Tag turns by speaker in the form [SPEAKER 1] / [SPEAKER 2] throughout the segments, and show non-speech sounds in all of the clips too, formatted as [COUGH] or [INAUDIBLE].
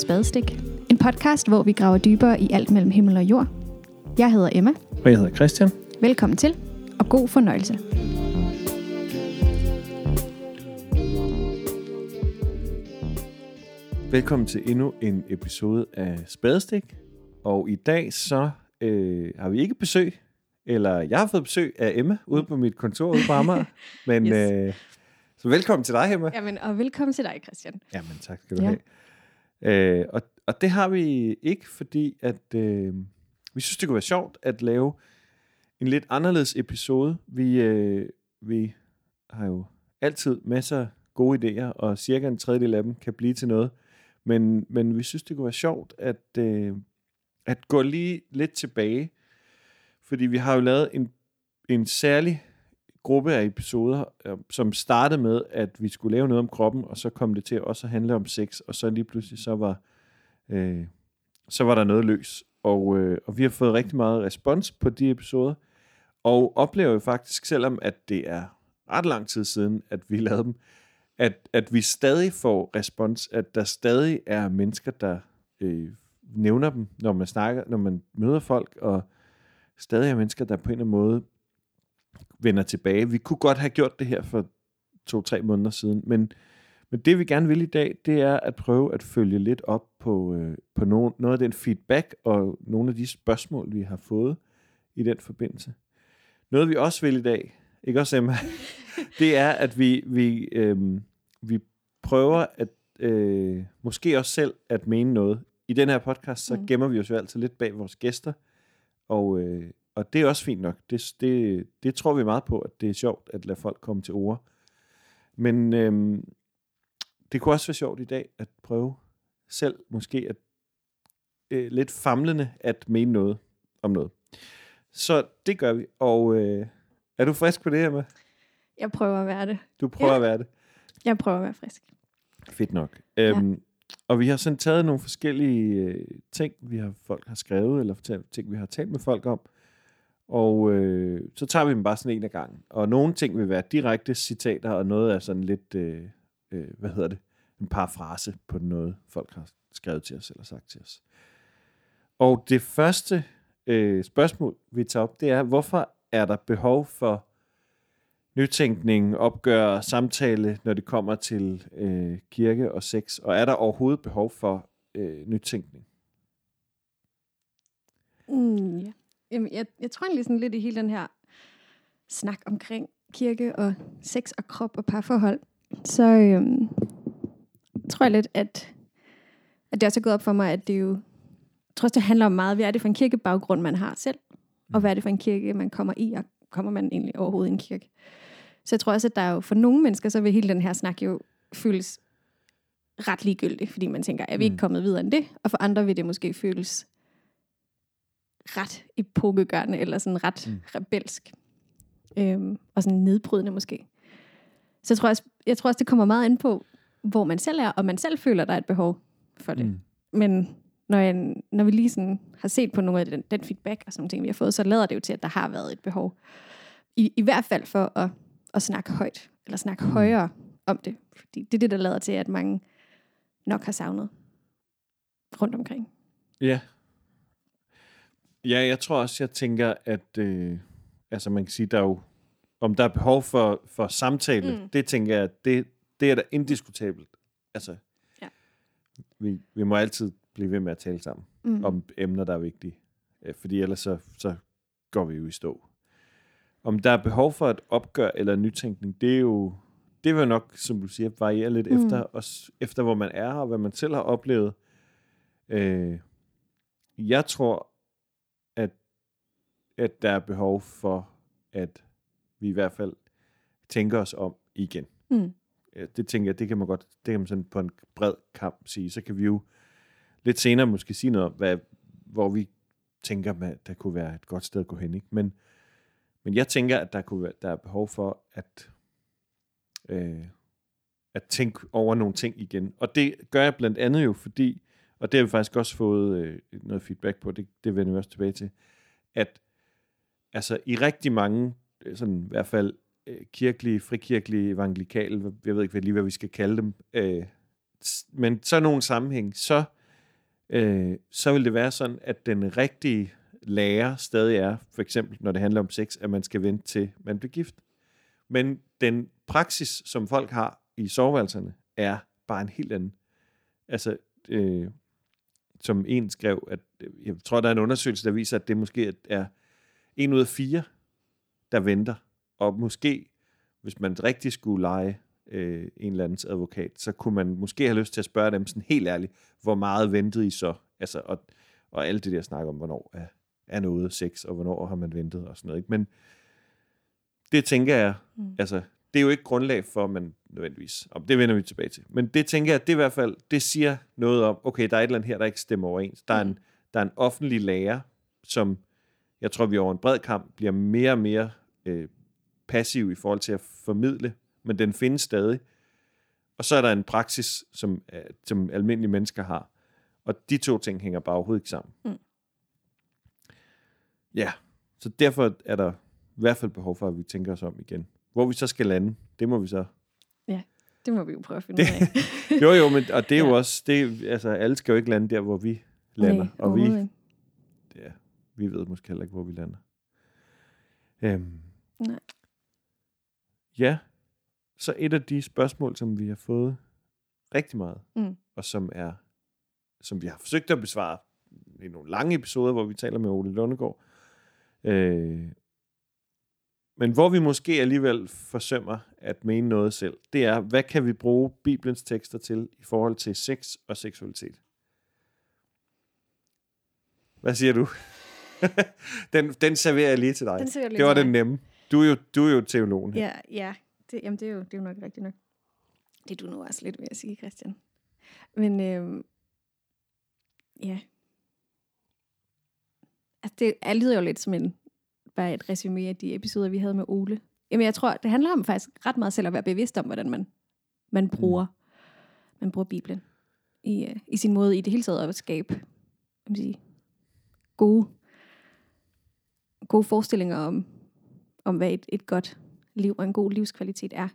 [SPEAKER 1] til Spadestik. En podcast, hvor vi graver dybere i alt mellem himmel og jord. Jeg hedder Emma.
[SPEAKER 2] Og jeg hedder Christian.
[SPEAKER 1] Velkommen til, og god fornøjelse.
[SPEAKER 2] Velkommen til endnu en episode af Spadestik. Og i dag så øh, har vi ikke besøg, eller jeg har fået besøg af Emma ude på mit kontor ude på Amager. [LAUGHS] Men
[SPEAKER 1] Yes.
[SPEAKER 2] øh, så velkommen til dig, Emma.
[SPEAKER 1] Jamen, og velkommen til dig, Christian.
[SPEAKER 2] Jamen tak skal du
[SPEAKER 1] Ja.
[SPEAKER 2] have. Øh, og, og det har vi ikke, fordi at øh, vi synes, det kunne være sjovt at lave en lidt anderledes episode. Vi, øh, vi har jo altid masser af gode idéer, og cirka en tredjedel af dem kan blive til noget. Men, men vi synes, det kunne være sjovt at, øh, at gå lige lidt tilbage. Fordi vi har jo lavet en, en særlig gruppe af episoder, øh, som startede med, at vi skulle lave noget om kroppen, og så kom det til også at handle om sex, og så lige pludselig så var, øh, så var der noget løs. Og, øh, og vi har fået rigtig meget respons på de episoder, og oplever jo faktisk, selvom at det er ret lang tid siden, at vi [LAUGHS] lavede dem, at, at vi stadig får respons, at der stadig er mennesker, der øh, nævner dem, når man snakker, når man møder folk, og stadig er mennesker, der på en eller anden måde vender tilbage. Vi kunne godt have gjort det her for to-tre måneder siden, men, men det vi gerne vil i dag, det er at prøve at følge lidt op på, øh, på no, noget af den feedback og nogle af de spørgsmål, vi har fået i den forbindelse. Noget vi også vil i dag, ikke også Emma, [LAUGHS] det er, at vi, vi, øh, vi prøver at øh, måske også selv at mene noget. I den her podcast, så
[SPEAKER 1] Mm.
[SPEAKER 2] gemmer vi os jo altid lidt bag vores gæster, og, øh, og det er også fint nok. Det, det, det tror vi meget på, at det er sjovt at lade folk komme til ord. Men øhm, det kunne også være sjovt i dag at prøve selv måske at øh, lidt famlende at mene noget om noget. Så det gør vi. Og øh, er du frisk på det her med?
[SPEAKER 1] Jeg prøver at være det.
[SPEAKER 2] Du prøver
[SPEAKER 1] Ja.
[SPEAKER 2] at være det.
[SPEAKER 1] Jeg prøver at være frisk.
[SPEAKER 2] Fedt nok. Øhm, Og vi har sådan taget nogle forskellige øh, ting, vi har folk har skrevet, eller ting, vi har talt med folk om. Og øh, så tager vi dem bare sådan en af gangen. Og nogle ting vil være direkte citater, og noget er sådan lidt, øh, øh, hvad hedder det, en parafrase på noget, folk har skrevet til os eller sagt til os. Og det første øh, spørgsmål, vi tager op, det er, hvorfor er der behov for nytænkning, opgør, samtale, når det kommer til øh, kirke og sex? Og er der overhovedet behov for øh, nytænkning?
[SPEAKER 1] Mm, ja. Jamen, jeg, jeg tror egentlig sådan lidt i hele den her snak omkring kirke og sex og krop og parforhold, så øhm, tror jeg lidt, at, at det også er gået op for mig, at det jo, jeg tror også, det handler om meget, hvad er det for en kirkebaggrund, man har selv, og hvad er det for en kirke, man kommer i, og kommer man egentlig overhovedet i en kirke. Så jeg tror også, at der er jo for nogle mennesker, så vil hele den her snak jo føles ret ligegyldig, fordi man tænker, er vi ikke
[SPEAKER 2] Mm.
[SPEAKER 1] kommet videre end det? Og for andre vil det måske føles ret epokegørende, eller sådan ret
[SPEAKER 2] Mm.
[SPEAKER 1] rebelsk. Øhm, og sådan nedbrydende måske. Så jeg tror, også, jeg tror også, det kommer meget ind på, hvor man selv er, og man selv føler, der er et behov for det. Mm. Men når, jeg, når vi lige sådan har set på nogle af den, den feedback og sådan ting, vi har fået, så lader det jo til, at der har været et behov. I, i hvert fald for at, at snakke højt, eller snakke
[SPEAKER 2] Mm.
[SPEAKER 1] højere om det. Fordi det er det, der lader til, at mange nok har savnet rundt omkring.
[SPEAKER 2] Ja. Ja, jeg tror også, jeg tænker, at øh, altså man kan sige, der er jo, om der er behov for, for samtale, mm. Det tænker jeg, det, det er da indiskutabelt. Altså,
[SPEAKER 1] Ja.
[SPEAKER 2] vi, vi må altid blive ved med at tale sammen
[SPEAKER 1] Mm.
[SPEAKER 2] om emner, der er vigtige. Øh, Fordi ellers så, så går vi jo i stå. Om der er behov for et opgør eller en nytænkning, det er jo, det vil nok, som du siger, variere lidt mm. Efter, også efter, hvor man er og hvad man selv har oplevet. Øh, jeg tror, at der er behov for, at vi i hvert fald tænker os om igen.
[SPEAKER 1] Mm.
[SPEAKER 2] Det tænker jeg, det kan man godt, det kan man sådan på en bred kamp sige. Så kan vi jo lidt senere måske sige noget om, hvad, hvor vi tænker, at der kunne være et godt sted at gå hen. Ikke? Men, men jeg tænker, at der, kunne være, der er behov for at, øh, at tænke over nogle ting igen. Og det gør jeg blandt andet jo, fordi, og det har vi faktisk også fået øh, noget feedback på, det, det vender vi også tilbage til, at altså i rigtig mange, øh, sådan i hvert fald øh, kirkelige, frikirkelige, evangelikale, jeg ved ikke lige, hvad vi skal kalde dem, øh, men så nogle sammenhæng, så øh, så vil det være sådan, at den rigtige lære stadig er, for eksempel når det handler om sex, at man skal vente til man bliver gift. Men den praksis, som folk har i soveværelserne, er bare en helt anden. Altså, øh, som en skrev, at øh, jeg tror, der er en undersøgelse, der viser, at det måske er en ud af fire, der venter. Og måske, hvis man rigtig skulle lege øh, en eller andens advokat, så kunne man måske have lyst til at spørge dem sådan helt ærligt, hvor meget ventede I så? Altså, og, og alt det der snak om, hvornår er, er noget sex, og hvornår har man ventet og sådan noget. Ikke? Men det tænker jeg, mm. altså, det er jo ikke grundlag for, man nødvendigvis, og det vender vi tilbage til. Men det tænker jeg, det i hvert fald, det siger noget om, okay, der er et eller andet her, der ikke stemmer overens. Der er en, der er en offentlig lærer, som jeg tror, vi over en bred kamp bliver mere og mere øh, passiv i forhold til at formidle, men den findes stadig. Og så er der en praksis, som, øh, som almindelige mennesker har. Og de to ting hænger bare overhovedet ikke sammen. Mm. Ja, så derfor er der i hvert fald behov for, at vi tænker os om igen. Hvor vi så skal lande, det må vi så...
[SPEAKER 1] Ja, det må vi jo prøve at finde det, ud
[SPEAKER 2] af. [LAUGHS] jo, jo, men, og det er ja. jo også... Det, altså, alle skal jo ikke lande der, hvor vi lander. Nej, og vi, ja, vi ved måske heller ikke, hvor vi lander. Øhm, Nej. Ja, så et af de spørgsmål, som vi har fået rigtig meget, mm. og som er som vi har forsøgt at besvare i nogle lange episoder, hvor vi taler med Ole Lundegård, øh, men hvor vi måske alligevel forsømmer at mene noget selv, det er, hvad kan vi bruge Bibelens tekster til i forhold til sex og seksualitet? Hvad siger du? [LAUGHS] den, den serverer jeg lige til dig.
[SPEAKER 1] Den
[SPEAKER 2] det var den nemme. Du er jo, du er jo teologen.
[SPEAKER 1] Ja, ja. Det, jamen, det er, jo, det er jo nok rigtigt nok. Det er du nu også lidt ved at sige, Christian. Men øh, ja. Altså, det er lyder jo lidt som en bare et resume af de episoder, vi havde med Ole. Jamen, jeg tror, det handler om faktisk ret meget selv at være bevidst om, hvordan man, man mm. bruger, mm. man bruger Bibelen i, uh, i sin måde i det hele taget at skabe jeg sige, gode, gode forestillinger om, om, hvad et, et godt liv og en god livskvalitet er.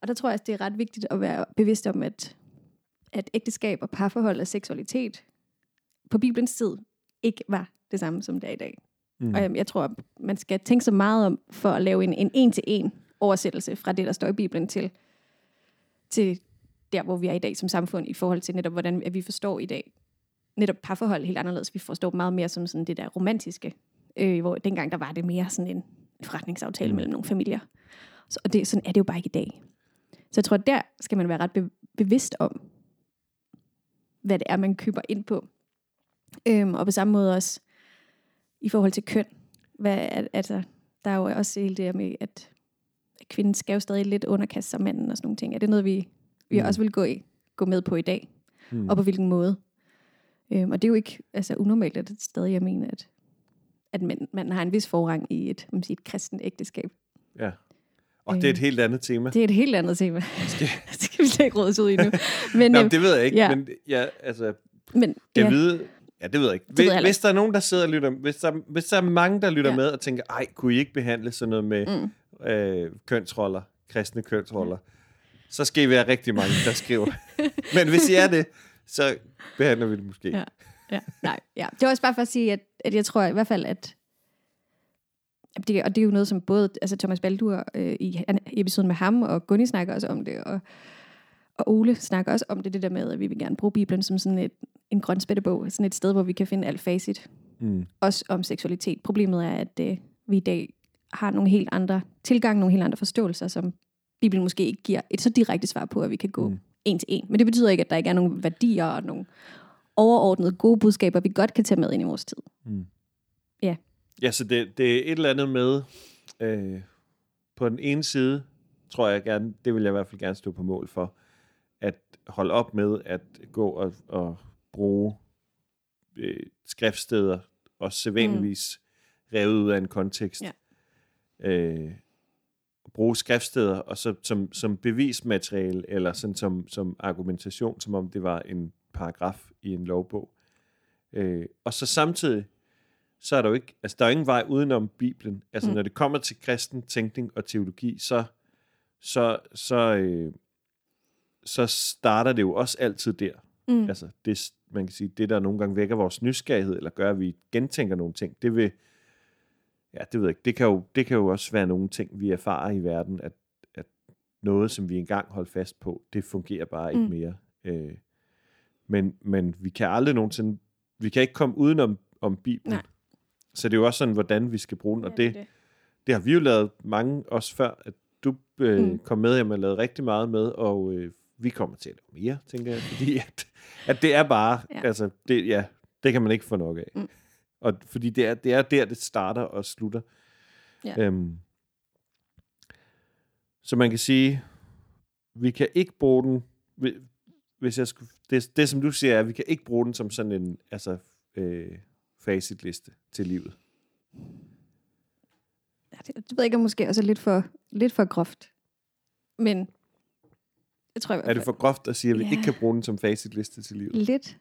[SPEAKER 1] Og der tror jeg, at det er ret vigtigt at være bevidst om, at, at ægteskab og parforhold og seksualitet på Bibelens tid ikke var det samme, som det er i dag. Mm. Og jeg, jeg tror, man skal tænke så meget om, for at lave en, en en-til-en oversættelse fra det, der står i Bibelen til, til der, hvor vi er i dag som samfund, i forhold til netop, hvordan vi forstår i dag netop parforhold helt anderledes. Vi forstår meget mere som sådan det der romantiske, øh, hvor dengang der var det mere sådan en forretningsaftale mm. mellem nogle familier. Så, og det, sådan er det jo bare ikke i dag. Så jeg tror, der skal man være ret be- bevidst om, hvad det er, man køber ind på. Øhm, og på samme måde også, i forhold til køn. Hvad, altså, der er jo også hele det med, at kvinden skal jo stadig lidt underkaste sig manden og sådan nogle ting. Er det noget, vi, vi mm. også vil gå, i, gå med på i dag? Mm. Og på hvilken måde? Øhm, og det er jo ikke altså, unormalt, at det stadig jeg mener, at, at man, man har en vis forrang i et, man siger, et kristent ægteskab.
[SPEAKER 2] Ja. Og det er et øhm, helt andet tema.
[SPEAKER 1] Det er et helt andet tema. Skal... [LAUGHS] det skal vi slet ikke rådes ud i nu. [LAUGHS]
[SPEAKER 2] Men, Nå, øhm, det ved jeg ikke, ja. men ja, altså, men, jeg ja. ved, Ja, det ved jeg ikke. Hvis, jeg hvis der er nogen, der sidder og lytter, hvis der, hvis der er mange, der lytter ja. med og tænker, ej, kunne I ikke behandle sådan noget med mm. øh, kønsroller, kristne kønsroller, mm. så skal I være rigtig mange, der skriver. [LAUGHS] Men hvis I er det, så behandler vi det måske.
[SPEAKER 1] Ja, ja. Nej, ja. Det var også bare for at sige, at, at jeg tror i hvert fald, at det, og det er jo noget, som både altså Thomas Baldur øh, i, i episoden med ham, og Gunni snakker også om det, og og Ole snakker også om det, det der med, at vi vil gerne bruge Bibelen som sådan et, en grøn spættebog, sådan et sted, hvor vi kan finde alt facit. Mm. Også om seksualitet. Problemet er, at øh, vi i dag har nogle helt andre tilgang, nogle helt andre forståelser, som Bibelen måske ikke giver et så direkte svar på, at vi kan gå mm. en til en. Men det betyder ikke, at der ikke er nogen værdier og nogle overordnede gode budskaber, vi godt kan tage med ind i vores tid. Mm. Ja.
[SPEAKER 2] Ja, så det, det er et eller andet med, øh, på den ene side, tror jeg gerne, det vil jeg i hvert fald gerne stå på mål for, at holde op med at gå og, og bruge øh, skriftsteder, og sædvanligvis mm. revet ud af en kontekst. Ja. Øh, bruge skriftsteder og så, som, som bevismateriale, eller sådan som, som argumentation, som om det var en paragraf i en lovbog. Øh, og så samtidig, så er der jo ikke, altså der er ingen vej udenom Bibelen. Altså mm. når det kommer til kristen tænkning og teologi, så, så, så, øh, så starter det jo også altid der.
[SPEAKER 1] Mm.
[SPEAKER 2] Altså, det, man kan sige, det, der nogle gange vækker vores nysgerrighed, eller gør, at vi gentænker nogle ting, det vil, ja, det ved jeg ikke, det kan jo, det kan jo også være nogle ting, vi erfarer i verden, at, at noget, som vi engang holdt fast på, det fungerer bare ikke
[SPEAKER 1] Mm.
[SPEAKER 2] mere. Øh, men, men vi kan aldrig nogensinde, vi kan ikke komme udenom om Bibelen.
[SPEAKER 1] Nej.
[SPEAKER 2] Så det er jo også sådan, hvordan vi skal bruge den, og
[SPEAKER 1] Ja,
[SPEAKER 2] det, det har vi jo lavet mange også før, at du øh,
[SPEAKER 1] Mm.
[SPEAKER 2] kom med hjem og lavede rigtig meget med, og øh, vi kommer til at lave mere, tænker jeg, fordi at, at det er bare,
[SPEAKER 1] Ja.
[SPEAKER 2] altså, det, ja, det kan man ikke få nok af.
[SPEAKER 1] Mm.
[SPEAKER 2] Og fordi det er, det er der, det starter og slutter.
[SPEAKER 1] Ja.
[SPEAKER 2] Øhm, så man kan sige, vi kan ikke bruge den, hvis jeg skulle, det, det som du siger er, at vi kan ikke bruge den som sådan en altså, øh, facitliste til livet.
[SPEAKER 1] Ja, det, det ved jeg ikke, om måske også lidt for, lidt for groft. Men jeg tror hvert
[SPEAKER 2] Er det for groft at sige, at vi
[SPEAKER 1] Ja.
[SPEAKER 2] ikke kan bruge den som facitliste til livet?
[SPEAKER 1] Lidt.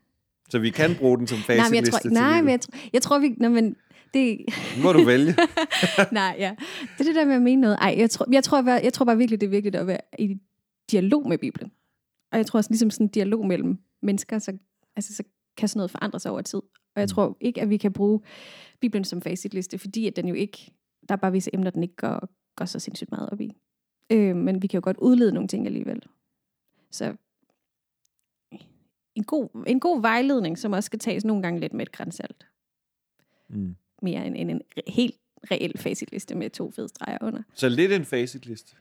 [SPEAKER 2] Så vi kan bruge den som [LAUGHS]
[SPEAKER 1] Nej, men jeg
[SPEAKER 2] facitliste
[SPEAKER 1] tror,
[SPEAKER 2] til
[SPEAKER 1] nej,
[SPEAKER 2] livet?
[SPEAKER 1] men jeg, tror, jeg tror, vi... Nå, men det,
[SPEAKER 2] må du vælge. [LAUGHS]
[SPEAKER 1] nej, ja. Det er det der med at mene noget. Ej, jeg tror, jeg, tror, jeg, jeg tror bare virkelig, det er vigtigt at være i dialog med Bibelen. Og jeg tror også, ligesom sådan en dialog mellem mennesker, så, altså, så kan sådan noget forandre sig over tid. Og jeg
[SPEAKER 2] Mm.
[SPEAKER 1] tror ikke, at vi kan bruge Bibelen som facitliste, fordi at den jo ikke... Der er bare visse emner, den ikke går, går så sindssygt meget op i. Øh, men vi kan jo godt udlede nogle ting alligevel. Så en god, en god vejledning, som også skal tages nogle gange lidt med et grænsalt.
[SPEAKER 2] Mm.
[SPEAKER 1] Mere end, end en re- helt reel facitliste med to fede streger under.
[SPEAKER 2] Så lidt en facitliste.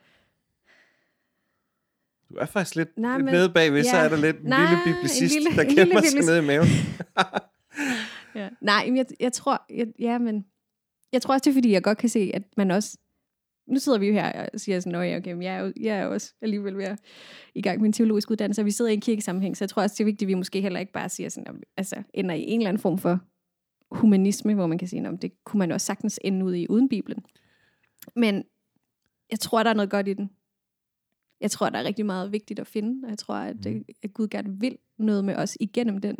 [SPEAKER 2] Du er faktisk lidt,
[SPEAKER 1] Nej,
[SPEAKER 2] lidt
[SPEAKER 1] men-
[SPEAKER 2] nede bagved, så
[SPEAKER 1] ja.
[SPEAKER 2] er der lidt en
[SPEAKER 1] Nej,
[SPEAKER 2] lille
[SPEAKER 1] en
[SPEAKER 2] biblicist,
[SPEAKER 1] lille-
[SPEAKER 2] der
[SPEAKER 1] en lille
[SPEAKER 2] sig
[SPEAKER 1] biblicist.
[SPEAKER 2] nede i maven. [LAUGHS]
[SPEAKER 1] Ja. Nej, men jeg, jeg tror, jeg, ja, men jeg tror også, det er, fordi jeg godt kan se, at man også, nu sidder vi jo her og siger sådan, at okay, jeg, er jo, jeg er jo også alligevel ved at i gang med en teologisk uddannelse, og vi sidder i en kirkesammenhæng, så jeg tror også, det er vigtigt, at vi måske heller ikke bare siger sådan, om- altså ender i en eller anden form for humanisme, hvor man kan sige, om det kunne man også sagtens ende ud i uden Bibelen. Men jeg tror, der er noget godt i den. Jeg tror, der er rigtig meget vigtigt at finde, og jeg tror, at,
[SPEAKER 2] Mhm.
[SPEAKER 1] at Gud gerne vil noget med os igennem den.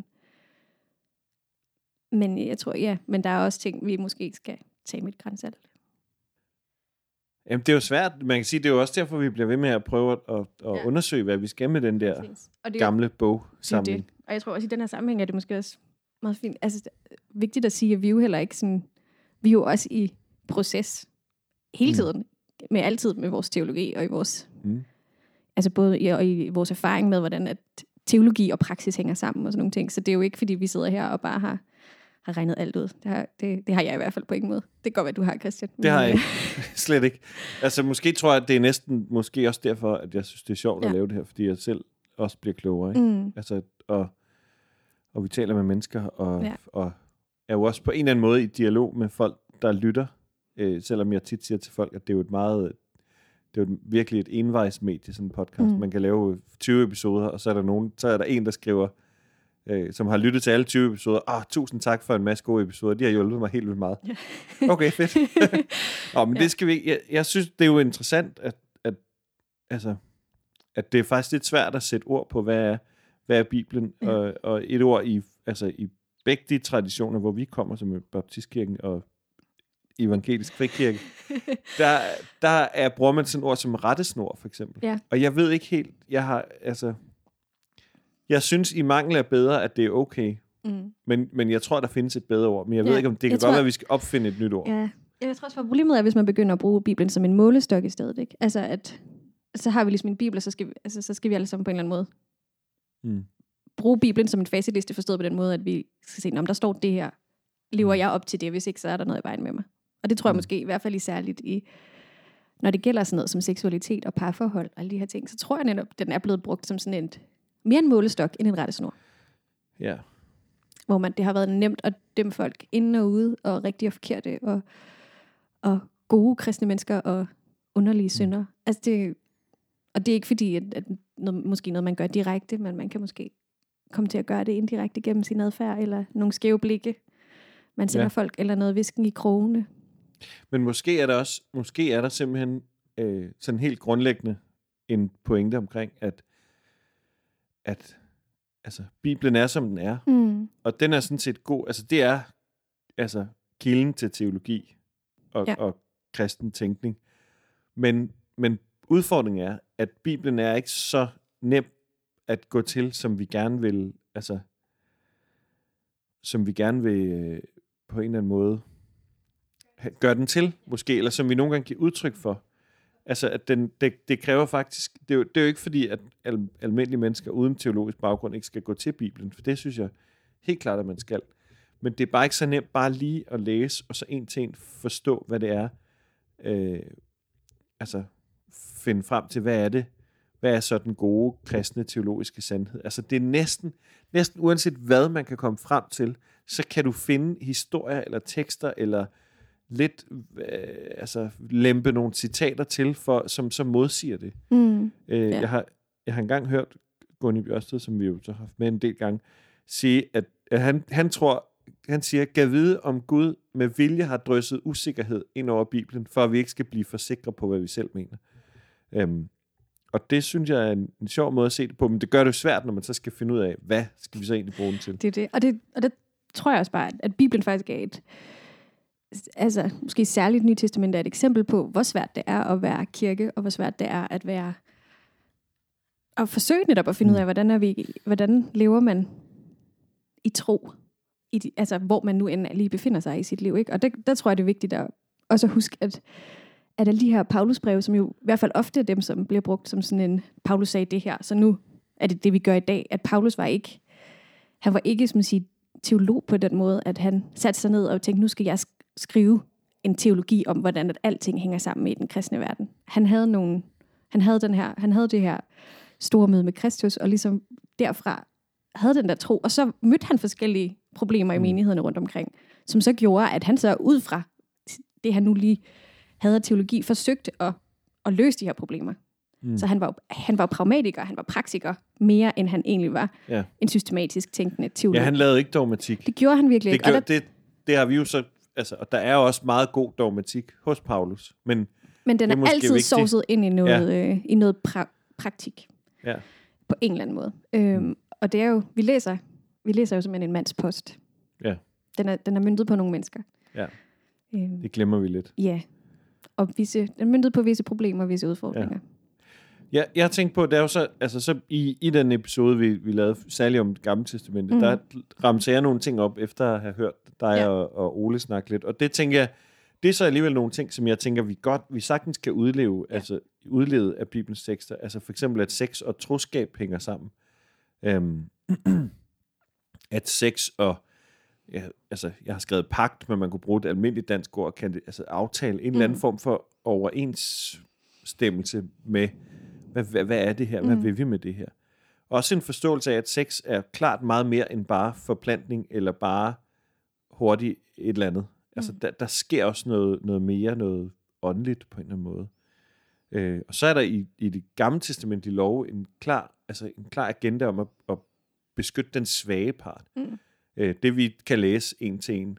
[SPEAKER 1] Men jeg tror, ja, men der er også ting, vi måske skal tage med et grænsalt.
[SPEAKER 2] Jamen, det er jo svært. Man kan sige, det er jo også derfor, vi bliver ved med at prøve at, at, at
[SPEAKER 1] Ja.
[SPEAKER 2] undersøge, hvad vi skal med den der
[SPEAKER 1] Og det
[SPEAKER 2] gamle
[SPEAKER 1] jo
[SPEAKER 2] bogsamling.
[SPEAKER 1] det. Og jeg tror også, i den her sammenhæng er det måske også meget fint. Altså, vigtigt at sige, at vi jo heller ikke sådan... Vi er jo også i proces hele
[SPEAKER 2] Mm.
[SPEAKER 1] tiden. Med altid med vores teologi og i vores...
[SPEAKER 2] Mm.
[SPEAKER 1] Altså både i, og i vores erfaring med, hvordan at teologi og praksis hænger sammen og sådan nogle ting. Så det er jo ikke, fordi vi sidder her og bare har, har regnet alt ud. Det har, det, det har jeg i hvert fald på ingen måde. Det kan godt være, du har, Christian.
[SPEAKER 2] Det har jeg ikke. [LAUGHS] Slet ikke. Altså, måske tror jeg, at det er næsten måske også derfor, at jeg synes, det er sjovt ja. At lave det her, fordi jeg selv også bliver klogere.
[SPEAKER 1] øh,
[SPEAKER 2] Ikke?
[SPEAKER 1] Mm,
[SPEAKER 2] Altså, og, og vi taler med mennesker, og,
[SPEAKER 1] ja.
[SPEAKER 2] og er jo også på en eller anden måde i dialog med folk, der lytter. Øh, selvom jeg tit siger til folk, at det er jo et meget, det er jo virkelig et envejsmedie, sådan en podcast.
[SPEAKER 1] Mm.
[SPEAKER 2] Man kan lave 20 episoder, og så er der nogen, så er der en, der skriver, øh, som har lyttet til alle 20 episoder. Ah, tusind tak for en masse gode episoder. De har hjulpet mig helt vildt meget. Okay, fedt. [LAUGHS] Nå, men
[SPEAKER 1] Ja.
[SPEAKER 2] det skal vi. Jeg, jeg synes, det er jo interessant, at, at, altså, at det er faktisk lidt svært at sætte ord på, hvad er, hvad er Bibelen,
[SPEAKER 1] Ja.
[SPEAKER 2] og, og et ord i, altså, i begge de traditioner, hvor vi kommer, som baptistkirken og evangelisk frikirke, [LAUGHS] der, der er, bruger man sådan ord som rettesnor, for eksempel.
[SPEAKER 1] Ja.
[SPEAKER 2] Og jeg ved ikke helt, jeg har, altså, jeg synes i mangel af bedre, at det er okay,
[SPEAKER 1] mm.
[SPEAKER 2] men, men jeg tror, der findes et bedre ord. Men jeg
[SPEAKER 1] Ja,
[SPEAKER 2] ved ikke, om det
[SPEAKER 1] jeg
[SPEAKER 2] kan
[SPEAKER 1] tror-
[SPEAKER 2] godt være, at vi skal opfinde et nyt ord.
[SPEAKER 1] Ja. Jeg tror også, at problemet er, hvis man begynder at bruge Bibelen som en målestok i stedet. Ikke? Altså, at så har vi ligesom en Bibel, og så skal vi, altså, så skal vi alle sammen på en eller anden måde
[SPEAKER 2] Mm.
[SPEAKER 1] bruge Bibelen som en facitliste, forstået på den måde, at vi skal se, om der står det her, lever jeg op til det, hvis ikke, så er der noget i vejen med mig. Og det tror jeg
[SPEAKER 2] Mm.
[SPEAKER 1] måske i hvert fald i særligt i, når det gælder sådan noget som seksualitet og parforhold og alle de her ting, så tror jeg netop, den er blevet brugt som sådan en, mere en målestok end en rettesnor.
[SPEAKER 2] Ja.
[SPEAKER 1] hvor man, det har været nemt at dømme folk inde og ude, og rigtige og forkerte, og, og gode kristne mennesker, og underlige synder. Altså det, og det er ikke fordi, at, at noget, måske noget, man gør direkte, men man kan måske komme til at gøre det indirekte gennem sin adfærd, eller nogle skæve blikke, man sender
[SPEAKER 2] ja.
[SPEAKER 1] folk, eller noget visken i krogene.
[SPEAKER 2] Men måske er der også, måske er der simpelthen øh, sådan helt grundlæggende en pointe omkring, at, at altså, Bibelen er, som den er.
[SPEAKER 1] Mm.
[SPEAKER 2] Og den er sådan set god. Altså, det er altså, kilden til teologi og, ja. Og kristen tænkning. Men, men udfordringen er, at Bibelen er ikke så nem at gå til, som vi gerne vil, altså, som vi gerne vil øh, på en eller anden måde gør den til, måske, eller som vi nogle gange giver udtryk for. Altså, at den, det, det kræver faktisk, det er, jo, det er jo ikke fordi, at al, almindelige mennesker uden teologisk baggrund ikke skal gå til Bibelen, for det synes jeg helt klart, at man skal. Men det er bare ikke så nemt bare lige at læse, og så en til en forstå, hvad det er. Øh, altså, finde frem til, hvad er det, hvad er så den gode kristne teologiske sandhed? Altså det er næsten, næsten uanset hvad man kan komme frem til, så kan du finde historier eller tekster eller lidt øh, altså lempe nogle citater til, for, som, som modsiger det.
[SPEAKER 1] Mm.
[SPEAKER 2] Øh,
[SPEAKER 1] Ja.
[SPEAKER 2] jeg, har, jeg har engang hørt Gunni Bjørsted, som vi jo så har haft med en del gange, sige, at, at han, han tror, han siger, gav vide om Gud med vilje har drysset usikkerhed ind over Bibelen, for at vi ikke skal blive for sikre på, hvad vi selv mener. Øhm, og det synes jeg er en, en sjov måde at se det på, men det gør det jo svært, når man så skal finde ud af, hvad skal vi så egentlig bruge den til?
[SPEAKER 1] Det er det. Og det, og det tror jeg også bare, at- at Bibelen faktisk er et, altså måske særligt Nye Testament er et eksempel på, hvor svært det er at være kirke, og hvor svært det er at være, at forsøge netop at finde ud af, hvordan, er vi, hvordan lever man i tro, i de, altså hvor man nu end lige befinder sig i sit liv. Ikke? Og der, der tror jeg, det er vigtigt at også huske, at, at alle de her Paulusbreve, som jo i hvert fald ofte er dem, som bliver brugt som sådan en, Paulus sagde det her, så nu er det det, vi gør i dag, at Paulus var ikke, han var ikke, som man siger, teolog på den måde, at han satte sig ned og tænkte, nu skal jeg skrive en teologi om, hvordan at alting hænger sammen i den kristne verden. Han havde nogle, han havde den her, han havde det her store møde med Kristus, og ligesom derfra havde den der tro, og så mødte han forskellige problemer i
[SPEAKER 2] Mm.
[SPEAKER 1] menighederne rundt omkring, som så gjorde, at han så ud fra det, han nu lige havde af teologi, forsøgte at, at løse de her problemer.
[SPEAKER 2] Mm.
[SPEAKER 1] Så han var, han var pragmatiker, han var praktiker, mere end han egentlig var
[SPEAKER 2] Ja.
[SPEAKER 1] en systematisk tænkende teolog.
[SPEAKER 2] Ja, han lavede ikke dogmatik.
[SPEAKER 1] Det gjorde han virkelig
[SPEAKER 2] Det,
[SPEAKER 1] ikke. Og
[SPEAKER 2] gør,
[SPEAKER 1] der,
[SPEAKER 2] det, det har vi jo så, altså, og der er også meget god dogmatik hos Paulus, men
[SPEAKER 1] men den
[SPEAKER 2] det er
[SPEAKER 1] er, altid
[SPEAKER 2] vigtigt.
[SPEAKER 1] sovset ind i noget, ja. øh, i noget pra- praktik.
[SPEAKER 2] Ja.
[SPEAKER 1] På en eller anden måde. Øhm, og det er jo, vi læser, vi læser jo simpelthen en mands post.
[SPEAKER 2] Ja.
[SPEAKER 1] Den er, den er myndet på nogle mennesker.
[SPEAKER 2] Ja.
[SPEAKER 1] Øhm,
[SPEAKER 2] det glemmer vi lidt.
[SPEAKER 1] ja. Og visse, den er myndet på visse problemer og visse udfordringer.
[SPEAKER 2] Ja, jeg har tænkt på, det er jo så, altså så i, i den episode, vi, vi lavede, særligt om det gamle testamente, mm.
[SPEAKER 1] Mhm.
[SPEAKER 2] der ramte jeg nogle ting op, efter at have hørt dig ja. Og, og Ole snakke lidt. Og det tænker jeg, det er så alligevel nogle ting, som jeg tænker, vi godt, vi sagtens kan udleve, ja. altså udlede af Bibelens tekster. Altså for eksempel, at sex og troskab hænger sammen. Øhm, [CLEARS THROAT] at sex og ja, altså, jeg har skrevet pagt, men man kunne bruge et almindeligt dansk ord, kan det, altså aftale, en eller anden
[SPEAKER 1] Mm.
[SPEAKER 2] form for overensstemmelse med, hvad, hvad, hvad er det her? Hvad
[SPEAKER 1] Mm.
[SPEAKER 2] vil vi med det her? Også en forståelse af, at sex er klart meget mere end bare forplantning, eller bare hurtigt et eller andet. Altså,
[SPEAKER 1] Mm.
[SPEAKER 2] der, der sker også noget, noget mere, noget åndeligt på en eller anden måde. Øh, og så er der i, i det gamle testamentlige lov en klar, altså en klar agenda om at, at beskytte den svage part.
[SPEAKER 1] Mm.
[SPEAKER 2] Øh, det vi kan læse en til en,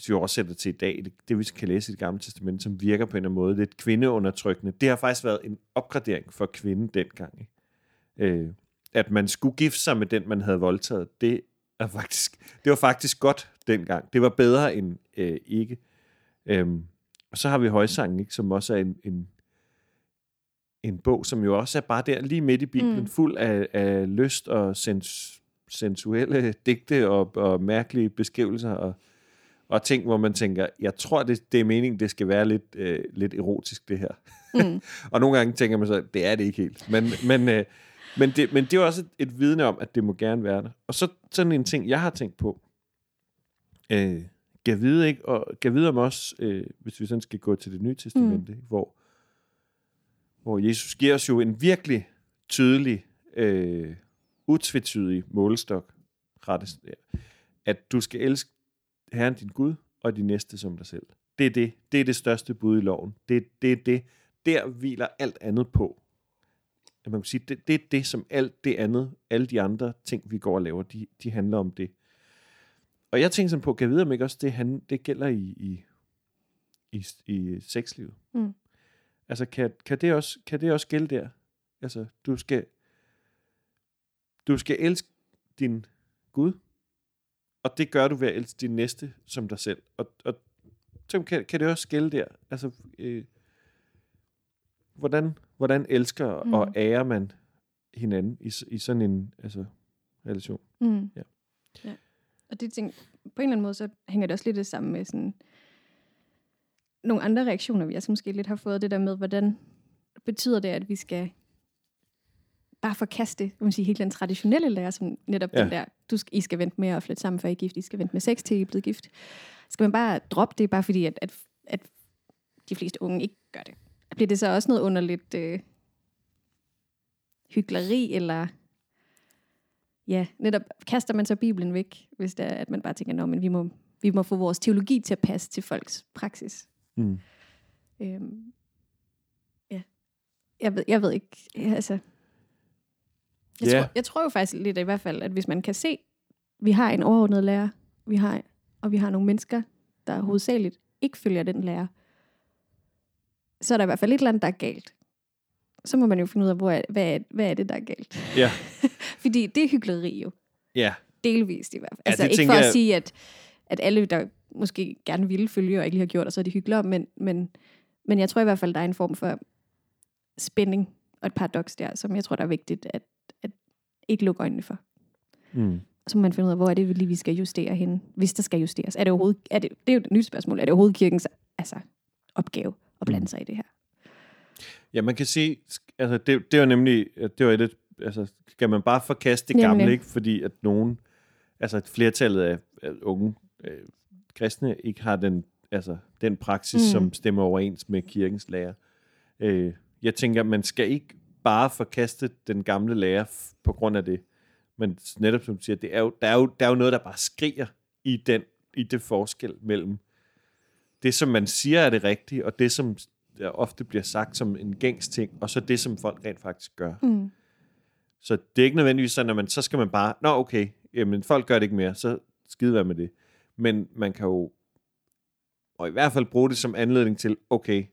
[SPEAKER 2] hvis vi oversætter til i dag, det, det vi kan læse i det gamle testament, som virker på en eller anden måde lidt kvindeundertrykkende, det har faktisk været en opgradering for kvinden dengang. Ikke? Øh, at man skulle gifte sig med den, man havde voldtaget, det, er faktisk, det var faktisk godt dengang. Det var bedre end øh, ikke. Øhm, og så har vi højsangen, ikke, som også er en, en, en bog, som jo også er bare der lige midt i Bibelen, mm. Fuld af, af lyst og sens, sensuelle digte og, og mærkelige beskrivelser og, og ting, hvor man tænker, jeg tror, det, det er meningen, det skal være lidt, øh, lidt erotisk, det her.
[SPEAKER 1] Mm. [LAUGHS]
[SPEAKER 2] Og nogle gange tænker man så, det er det ikke helt. Men, men, øh, men, det, men det er også et, et vidne om, at det må gerne være der. Og så sådan en ting, jeg har tænkt på. Øh, kan vide, ikke? Og kan vide om os, øh, hvis vi sådan skal gå til det nye testamente, mm. hvor, hvor Jesus giver os jo en virkelig tydelig, øh, utvetydig målestok, rettes, at du skal elske Herren din Gud og din næste som dig selv. Det er det. Det er det største bud i loven. Det, det er det. Der hviler alt andet på. At man kan sige, det, det er det, som alt det andet, alle de andre ting, vi går og laver, de, de handler om det. Og jeg tænker sådan på, kan jeg vide, om ikke også det, han, det gælder i, i, i, i sexlivet?
[SPEAKER 1] Mm.
[SPEAKER 2] Altså, kan, kan, det også, kan det også gælde der? Altså, du skal, du skal elske din Gud, og det gør du ved at elske din næste som dig selv. Og, og så kan, kan det også gælde der? Altså, øh, hvordan, hvordan elsker mm. og ærer man hinanden i, i sådan en altså, relation.
[SPEAKER 1] Mm.
[SPEAKER 2] Ja.
[SPEAKER 1] ja. Og det ting, på en eller anden måde, så hænger det også lidt det sammen med sådan nogle andre reaktioner, vi også måske lidt har fået. Det der med, hvordan betyder det, at vi skal bare forkaste, kan man sige, helt den traditionelle lære, som netop ja. den der, du skal, I skal vente med at flytte sammen, før I er gift, I skal vente med sex til I er blevet gift. Skal man bare droppe det, bare fordi, at, at, at de fleste unge ikke gør det? Bliver det så også noget underligt øh, hyggeleri, eller ja, netop kaster man så Bibelen væk, hvis det er, at man bare tænker, men vi må, vi må få vores teologi til at passe til folks praksis.
[SPEAKER 2] Mm.
[SPEAKER 1] Øhm, ja. Jeg ved, jeg ved ikke, altså... Jeg,
[SPEAKER 2] Ja.
[SPEAKER 1] tror, jeg tror jo faktisk lidt i hvert fald, at hvis man kan se, vi har en overordnet lærer, vi har, og vi har nogle mennesker, der hovedsageligt ikke følger den lærer, så er der i hvert fald et eller andet, der er galt. Så må man jo finde ud af, hvor er, hvad, er, hvad er det, der er galt.
[SPEAKER 2] Ja. [LAUGHS]
[SPEAKER 1] Fordi det er hyggeleri jo.
[SPEAKER 2] Ja,
[SPEAKER 1] Delvist i hvert fald.
[SPEAKER 2] Ja,
[SPEAKER 1] Altså ikke for at
[SPEAKER 2] jeg-
[SPEAKER 1] sige, at, at alle, der måske gerne ville følge og ikke lige har gjort, og så er de hyggelige, men, men, men jeg tror i hvert fald, der er en form for spænding og et paradoks der, som jeg tror, der er vigtigt at, at ikke lukke øjnene for.
[SPEAKER 2] mm.
[SPEAKER 1] Og så må man finde ud af, hvor er det lige, vi skal justere henne, hvis der skal justeres. Er det overhovedet, er det, det er jo et nyt spørgsmål, er det overhovedet kirkens altså, opgave at blande
[SPEAKER 2] Mm.
[SPEAKER 1] sig i det her?
[SPEAKER 2] Ja, man kan sige, altså det, det var nemlig, det var et, altså skal man bare forkaste det gamle,
[SPEAKER 1] Nemlig.
[SPEAKER 2] ikke? Fordi at nogen, altså et flertallet af, af unge øh, kristne ikke har den, altså den praksis,
[SPEAKER 1] Mm.
[SPEAKER 2] som stemmer overens med kirkens lære. Øh, jeg tænker, man skal ikke bare forkaste den gamle lære f- på grund af det. Men netop som du siger, det er jo, der, er jo, der er jo noget, der bare skriger i, den, i det forskel mellem det, som man siger er det rigtige, og det, som der ofte bliver sagt som en gængs ting, og så det, som folk rent faktisk gør.
[SPEAKER 1] Mm.
[SPEAKER 2] Så det er ikke nødvendigvis sådan, at man, så skal man bare, nå okay, jamen folk gør det ikke mere, så skide være med det. Men man kan jo, og i hvert fald bruge det som anledning til, okay,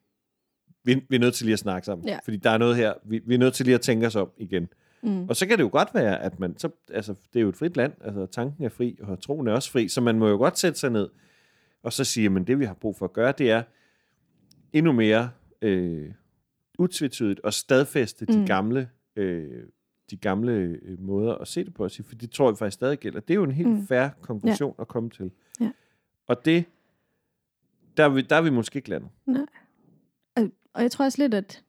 [SPEAKER 2] vi, vi er nødt til lige at snakke sammen.
[SPEAKER 1] Ja.
[SPEAKER 2] Fordi der er noget her, vi, vi er nødt til lige at tænke os om igen.
[SPEAKER 1] Mm.
[SPEAKER 2] Og så kan det jo godt være, at man, så, altså det er jo et frit land, altså tanken er fri, og troen er også fri, så man må jo godt sætte sig ned, og så sige, men det vi har brug for at gøre, det er endnu mere øh, utvetydigt og stadfæste de
[SPEAKER 1] Mm.
[SPEAKER 2] gamle øh, de gamle øh, måder at se det på, for det tror jeg faktisk stadig gælder. Det er jo en helt
[SPEAKER 1] Mm.
[SPEAKER 2] færre konklusion ja. at komme til.
[SPEAKER 1] Ja.
[SPEAKER 2] Og det, der er, vi, der er vi måske ikke landet.
[SPEAKER 1] Og, og jeg tror også lidt, at,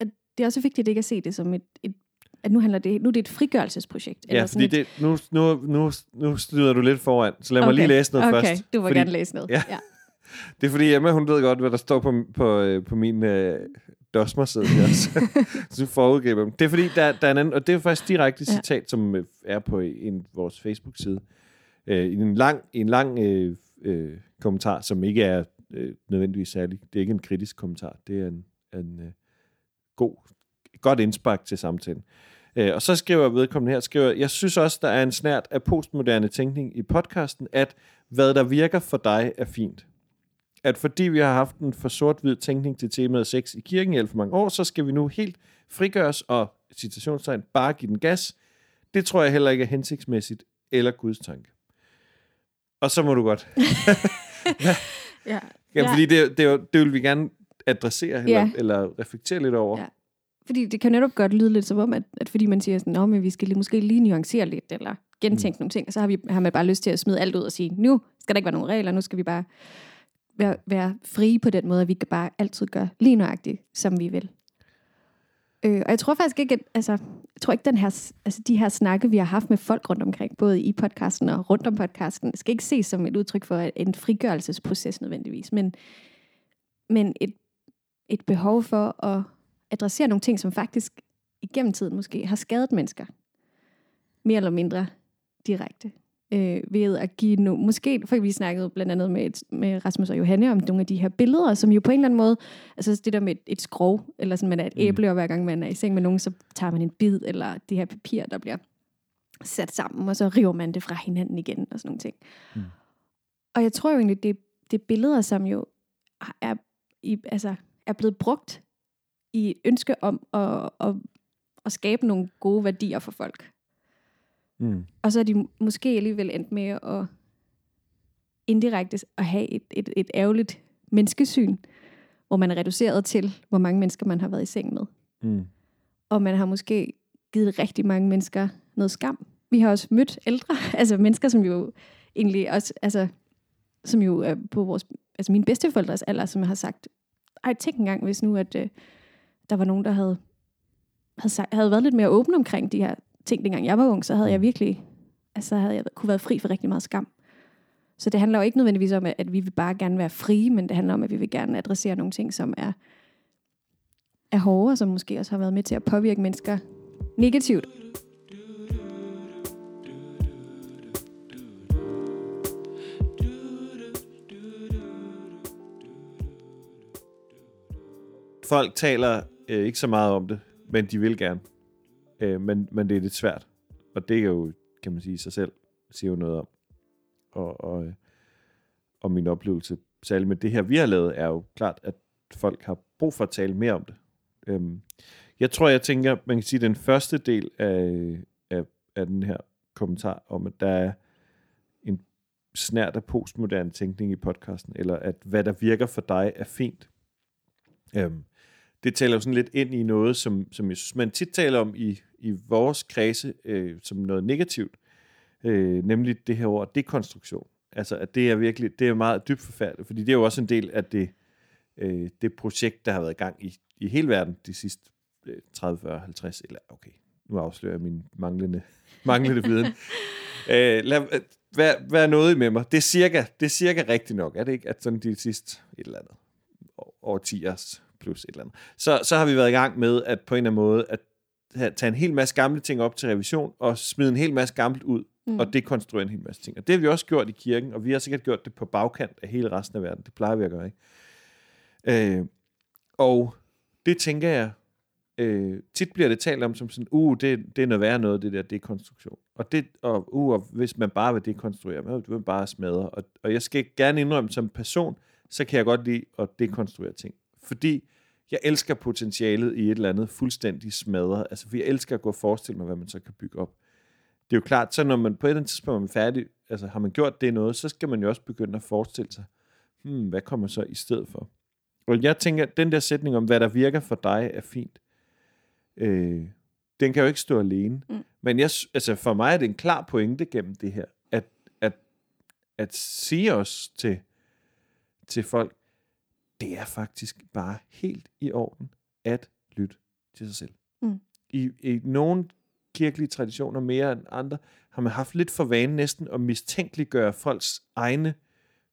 [SPEAKER 1] at det er også vigtigt ikke at se det som et, et at nu handler det, nu er det et frigørelsesprojekt.
[SPEAKER 2] Ja,
[SPEAKER 1] sådan
[SPEAKER 2] fordi
[SPEAKER 1] et,
[SPEAKER 2] det, nu, nu, nu, nu styder du lidt foran, så lad mig
[SPEAKER 1] Okay,
[SPEAKER 2] lige læse noget
[SPEAKER 1] okay,
[SPEAKER 2] først.
[SPEAKER 1] du vil
[SPEAKER 2] fordi,
[SPEAKER 1] gerne læse noget.
[SPEAKER 2] Ja.
[SPEAKER 1] ja. [LAUGHS]
[SPEAKER 2] Det er fordi Emma, hun ved godt, hvad der står på, på, øh, på min øh, dosmerside her. Så, [LAUGHS] så forudgiver dem. Det er fordi, der, der er en anden, og det er faktisk direkte
[SPEAKER 1] Ja.
[SPEAKER 2] citat, som øh, er på en, vores Facebook-side. Øh, en lang, en lang øh, øh, kommentar, som ikke er øh, nødvendigvis særlig. Det er ikke en kritisk kommentar. Det er en, en øh, god, godt indspark til samtalen. Øh, og så skriver vedkommende her, skriver, jeg synes også, der er en snært af postmoderne tænkning i podcasten, at hvad der virker for dig er fint at fordi vi har haft en for sort-hvid tænkning til temaet sex i kirken i alt for mange år, så skal vi nu helt frigøres og, citationstegn, bare give den gas. Det tror jeg heller ikke er hensigtsmæssigt eller Guds tanke. Og så må du godt. [LAUGHS]
[SPEAKER 1] ja.
[SPEAKER 2] Ja, ja. Fordi det, det, er det vil vi gerne adressere eller,
[SPEAKER 1] Ja.
[SPEAKER 2] ja. eller reflektere lidt over.
[SPEAKER 1] Ja. Fordi det kan netop godt lyde lidt som om, at, at fordi man siger sådan, Nå, men vi skal lige, måske lige nuancere lidt, eller gentænke mm. nogle ting, og så har, vi, har man bare lyst til at smide alt ud og sige, nu skal der ikke være nogen regler, nu skal vi bare være, være frie på den måde, at vi kan bare altid gøre lige nøjagtigt, som vi vil. Øh, og jeg tror faktisk ikke, at, altså, jeg tror ikke, den her, altså, de her snakke, vi har haft med folk rundt omkring, både i podcasten og rundt om podcasten, skal ikke ses som et udtryk for en frigørelsesproces nødvendigvis, men, men et, et behov for at adressere nogle ting, som faktisk igennem tiden måske har skadet mennesker. Mere eller mindre direkte. Øh, ved at give no, måske, for vi snakkede blandt andet med, et, med Rasmus og Johanne om nogle af de her billeder, som jo på en eller anden måde, altså det der med et, et skrov, eller sådan, man er et
[SPEAKER 2] Mm.
[SPEAKER 1] æble, og hver gang man er i seng med nogen, så tager man en bid, eller det her papir, der bliver sat sammen, og så river man det fra hinanden igen, og sådan nogle ting.
[SPEAKER 2] Mm.
[SPEAKER 1] Og jeg tror jo egentlig, det, det er billeder, som jo er, i, altså, er blevet brugt i et ønske om at, at, at skabe nogle gode værdier for folk.
[SPEAKER 2] Mm.
[SPEAKER 1] Og så er de måske alligevel endt med at indirekte at have et, et, et ærgerligt menneskesyn, hvor man er reduceret til, hvor mange mennesker man har været i seng med.
[SPEAKER 2] Mm.
[SPEAKER 1] Og man har måske givet rigtig mange mennesker noget skam. Vi har også mødt ældre, [LAUGHS] altså mennesker, som jo egentlig også, altså, som jo er på vores, altså mine bedsteforældres alder, som har sagt, ej, tænk engang, hvis nu, at øh, der var nogen, der havde, havde, sagt, havde været lidt mere åben omkring de her ting, dengang jeg var ung, så havde jeg virkelig, altså havde jeg kunne være fri for rigtig meget skam. Så det handler jo ikke nødvendigvis om, at vi vil bare gerne være frie, men det handler om, at vi vil gerne adressere nogle ting, som er, er hårde, og som måske også har været med til at påvirke mennesker negativt.
[SPEAKER 2] Folk taler øh, ikke så meget om det, men de vil gerne. Øh, men, men det er lidt svært. Og det er jo, kan man sige, sig selv siger jo noget om. Og, og, øh, og min oplevelse, særligt med det her, vi har lavet, er jo klart, at folk har brug for at tale mere om det. Øhm, jeg tror, jeg tænker, man kan sige, den første del af, af, af den her kommentar om, at der er en snært af postmoderne tænkning i podcasten, eller at hvad der virker for dig er fint. Øhm, det taler jo sådan lidt ind i noget, som, som jeg synes, man tit taler om i, i vores kredse øh, som noget negativt, øh, nemlig det her ord dekonstruktion. Altså, at det er virkelig, det er meget dybt forfærdeligt, fordi det er jo også en del af det, øh, det projekt, der har været i gang i, i hele verden de sidste 30, 40, 50, eller okay, nu afslører jeg min manglende, [LAUGHS] manglende viden. [LAUGHS] øh, lad, vær, vær noget med mig. Det er, cirka, det er cirka rigtigt nok, er det ikke? At sådan de sidste et eller andet årtiers plus et eller andet. Så, så har vi været i gang med at på en eller anden måde at tage en hel masse gamle ting op til revision og smide en hel masse gammelt ud mm. og dekonstruere en hel masse ting. Og det har vi også gjort i kirken, og vi har sikkert gjort det på bagkant af hele resten af verden. Det plejer vi at gøre, ikke? Øh, og det tænker jeg, øh, tit bliver det talt om som sådan, uh, det, det er noget værre noget, det der dekonstruktion. Og, det, og, uh, og hvis man bare vil dekonstruere, man vil bare smadre. Og, og jeg skal gerne indrømme, som person, så kan jeg godt lide at dekonstruere ting. Fordi jeg elsker potentialet i et eller andet fuldstændig smadret. Altså, for jeg elsker at gå og forestille mig, hvad man så kan bygge op. Det er jo klart, så når man på et eller andet tidspunkt er færdig, altså har man gjort det noget, så skal man jo også begynde at forestille sig, hmm, hvad kommer så i stedet for? Og jeg tænker, at den der sætning om, hvad der virker for dig, er fint. Øh, den kan jo ikke stå alene. Mm. Men jeg, altså for mig er det en klar pointe gennem det her, at, at, at sige os til, til folk, det er faktisk bare helt i orden at lytte til sig selv. Mm. I, I nogle kirkelige traditioner mere end andre, har man haft lidt for vane næsten at mistænkeliggøre folks egne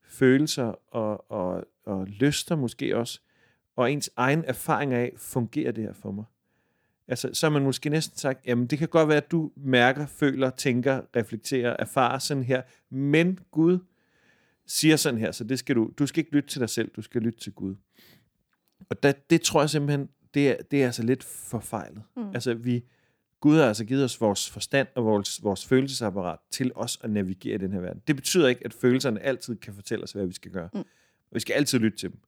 [SPEAKER 2] følelser og, og, og lyster måske også, og ens egen erfaring af, fungerer det her for mig? Altså, så har man måske næsten sagt, jamen det kan godt være, at du mærker, føler, tænker, reflekterer, erfarer sådan her, men Gud siger sådan her, så det skal du, du skal ikke lytte til dig selv, du skal lytte til Gud. Og da, det tror jeg simpelthen, det er, det er altså lidt forfejlet. Mm. Altså vi, Gud har altså givet os vores forstand og vores, vores følelsesapparat til os at navigere i den her verden. Det betyder ikke, at følelserne altid kan fortælle os, hvad vi skal gøre. Mm. Vi skal altid lytte til dem.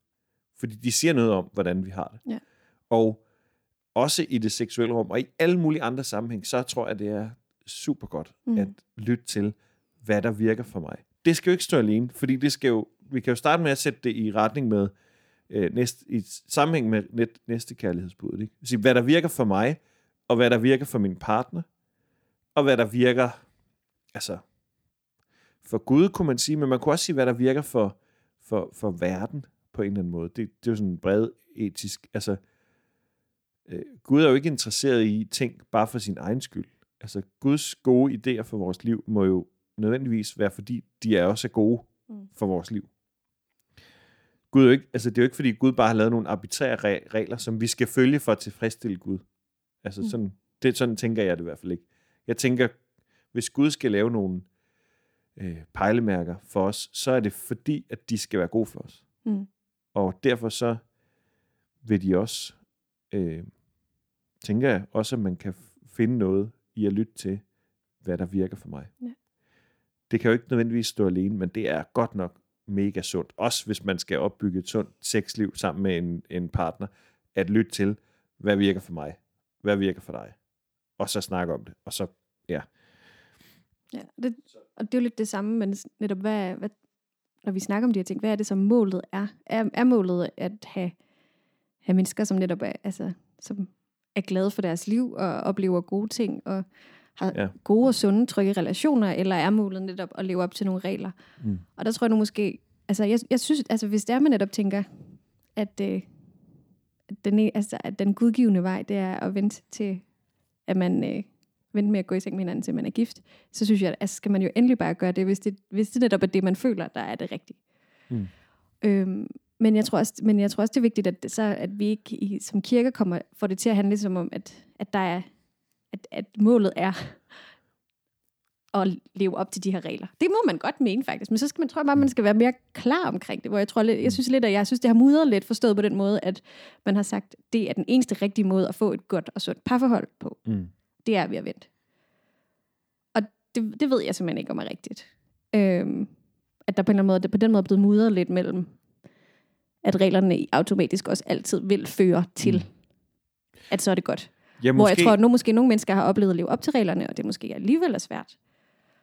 [SPEAKER 2] Fordi de siger noget om, hvordan vi har det.
[SPEAKER 1] Ja.
[SPEAKER 2] Og også i det seksuelle rum, og i alle mulige andre sammenhæng, så tror jeg, det er super godt mm. at lytte til, hvad der virker for mig. Det skal jo ikke stå alene, fordi det skal jo, vi kan jo starte med at sætte det i retning med, øh, næste, i sammenhæng med net, næste kærlighedsbud. Ikke? Så, hvad der virker for mig, og hvad der virker for min partner, og hvad der virker, altså, for Gud kunne man sige, men man kunne også sige, hvad der virker for, for, for verden på en eller anden måde. Det, det er jo sådan en bred etisk, altså, øh, Gud er jo ikke interesseret i ting bare for sin egen skyld. Altså, Guds gode idéer for vores liv må jo nødvendigvis være, fordi de er også gode mm. for vores liv. Gud er jo ikke, altså det er jo ikke, fordi Gud bare har lavet nogle arbitrære regler, som vi skal følge for at tilfredsstille Gud. Altså mm. sådan, det, sådan tænker jeg det i hvert fald ikke. Jeg tænker, hvis Gud skal lave nogle øh, pejlemærker for os, så er det fordi, at de skal være gode for os. Mm. Og derfor så vil de også, øh, tænker jeg også, at man kan finde noget i at lytte til, hvad der virker for mig. Ja. Det kan jo ikke nødvendigvis stå alene, men det er godt nok mega sundt. Også hvis man skal opbygge et sundt sexliv sammen med en, en partner, at lytte til, hvad virker for mig, hvad virker for dig, og så snakke om det, og så, ja.
[SPEAKER 1] Ja, det, og det er jo lidt det samme, men netop, hvad, hvad, når vi snakker om de her ting, hvad er det, som målet er? Er, er målet at have, have mennesker, som netop er, altså, som er glade for deres liv og oplever gode ting og har
[SPEAKER 2] Ja.
[SPEAKER 1] gode og sunde, trygge relationer, eller er målet netop at leve op til nogle regler.
[SPEAKER 2] Mm.
[SPEAKER 1] Og der tror jeg nu måske, altså jeg, jeg synes, altså hvis det er, man netop tænker, at, øh, at, den, altså, at den gudgivende vej, det er at vente til, at man øh, vente med at gå i seng med hinanden, til man er gift, så synes jeg, at altså, skal man jo endelig bare gøre det, hvis det, hvis det netop er det, man føler, der er det rigtige.
[SPEAKER 2] Mm.
[SPEAKER 1] Øhm, men, jeg tror også, men jeg tror også, det er vigtigt, at, det, så, at vi ikke i, som kirke kommer, får det til at handle som om, at, at, der er, at, at målet er at leve op til de her regler. Det må man godt mene faktisk, men så skal man, tror jeg bare, man skal være mere klar omkring det, hvor jeg tror jeg synes lidt, at jeg synes, det har mudret lidt forstået på den måde, at man har sagt, det er den eneste rigtige måde at få et godt og sundt parforhold på.
[SPEAKER 2] Mm.
[SPEAKER 1] Det er ved at vente. Og det, det ved jeg simpelthen ikke om er rigtigt. Øhm, at der på en eller anden måde, det på den måde er blevet mudret lidt mellem, at reglerne automatisk også altid vil føre til,
[SPEAKER 2] mm.
[SPEAKER 1] at så er det godt.
[SPEAKER 2] Ja,
[SPEAKER 1] Hvor jeg tror, at nu måske nogle mennesker har oplevet at leve op til reglerne, og det måske alligevel er svært.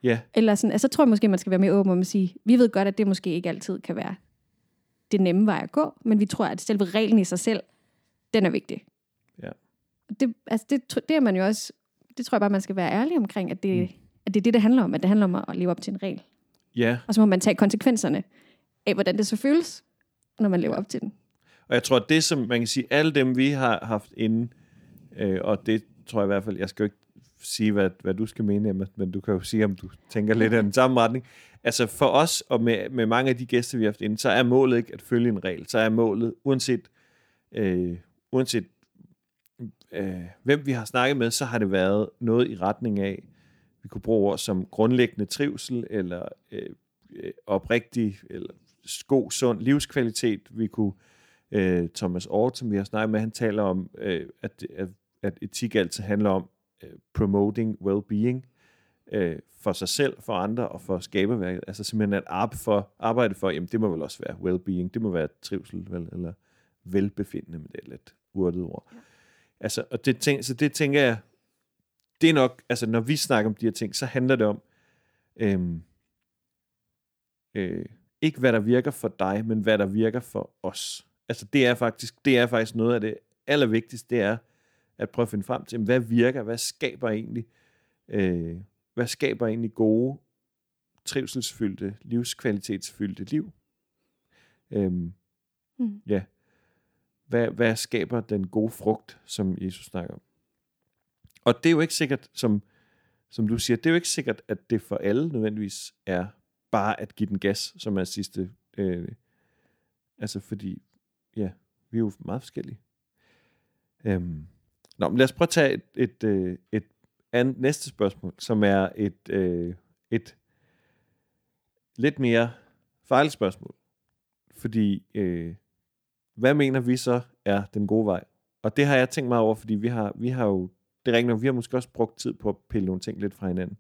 [SPEAKER 2] Ja,
[SPEAKER 1] Eller sådan, altså, så tror jeg måske, man skal være mere åben om at sige, vi ved godt, at det måske ikke altid kan være det nemme vej at gå, men vi tror, at selve reglen i sig selv, den er vigtig.
[SPEAKER 2] Ja.
[SPEAKER 1] Det, altså, det, det er man jo også, det tror jeg bare, man skal være ærlig omkring, at det, mm. at det er det, det handler om, at det handler om at leve op til en regel.
[SPEAKER 2] ja.
[SPEAKER 1] Og så må man tage konsekvenserne af, hvordan det så føles, når man lever op til den.
[SPEAKER 2] Og jeg tror, at det som man kan sige, alle dem vi har haft inde, øh, og det tror jeg i hvert fald, jeg skal jo ikke sige, hvad, hvad du skal mene, Emma, men du kan jo sige, om du tænker lidt i den samme retning. Altså for os, og med, med mange af de gæster, vi har haft inde, så er målet ikke at følge en regel. Så er målet, uanset, øh, uanset øh, hvem vi har snakket med, så har det været noget i retning af, vi kunne bruge ord som grundlæggende trivsel, eller øh, øh oprigtig, eller god, sund livskvalitet. Vi kunne, øh, Thomas Ort, som vi har snakket med, han taler om, øh, at, at, at etik altid handler om øh, promoting well-being øh, for sig selv, for andre og for skaberværket. Altså simpelthen at arbejde for, arbejde for jamen det må vel også være well-being, det må være trivsel, vel, eller velbefindende, men det er lidt urtet ord. Ja. Altså, og det, tænk, så det tænker jeg, det er nok, altså når vi snakker om de her ting, så handler det om, øhm, øh, ikke hvad der virker for dig, men hvad der virker for os. Altså det er faktisk, det er faktisk noget af det allervigtigste, det er at prøve at finde frem til, hvad virker, hvad skaber egentlig, øh, hvad skaber egentlig gode, trivselsfyldte, livskvalitetsfyldte liv. Øhm,
[SPEAKER 1] Mm.
[SPEAKER 2] Ja. Hvad, hvad skaber den gode frugt, som Jesus snakker om? Og det er jo ikke sikkert, som, som du siger, det er jo ikke sikkert, at det for alle nødvendigvis er bare at give den gas, som er sidste. Øh, altså fordi, ja, vi er jo meget forskellige. Øhm, nå, men lad os prøve at tage et, et, øh, et, et andet, næste spørgsmål, som er et, øh, et lidt mere fejlspørgsmål. spørgsmål. Fordi, øh, hvad mener vi så er den gode vej? Og det har jeg tænkt meget over, fordi vi har, vi har jo, det er rigtigt nok, vi har måske også brugt tid på at pille nogle ting lidt fra hinanden.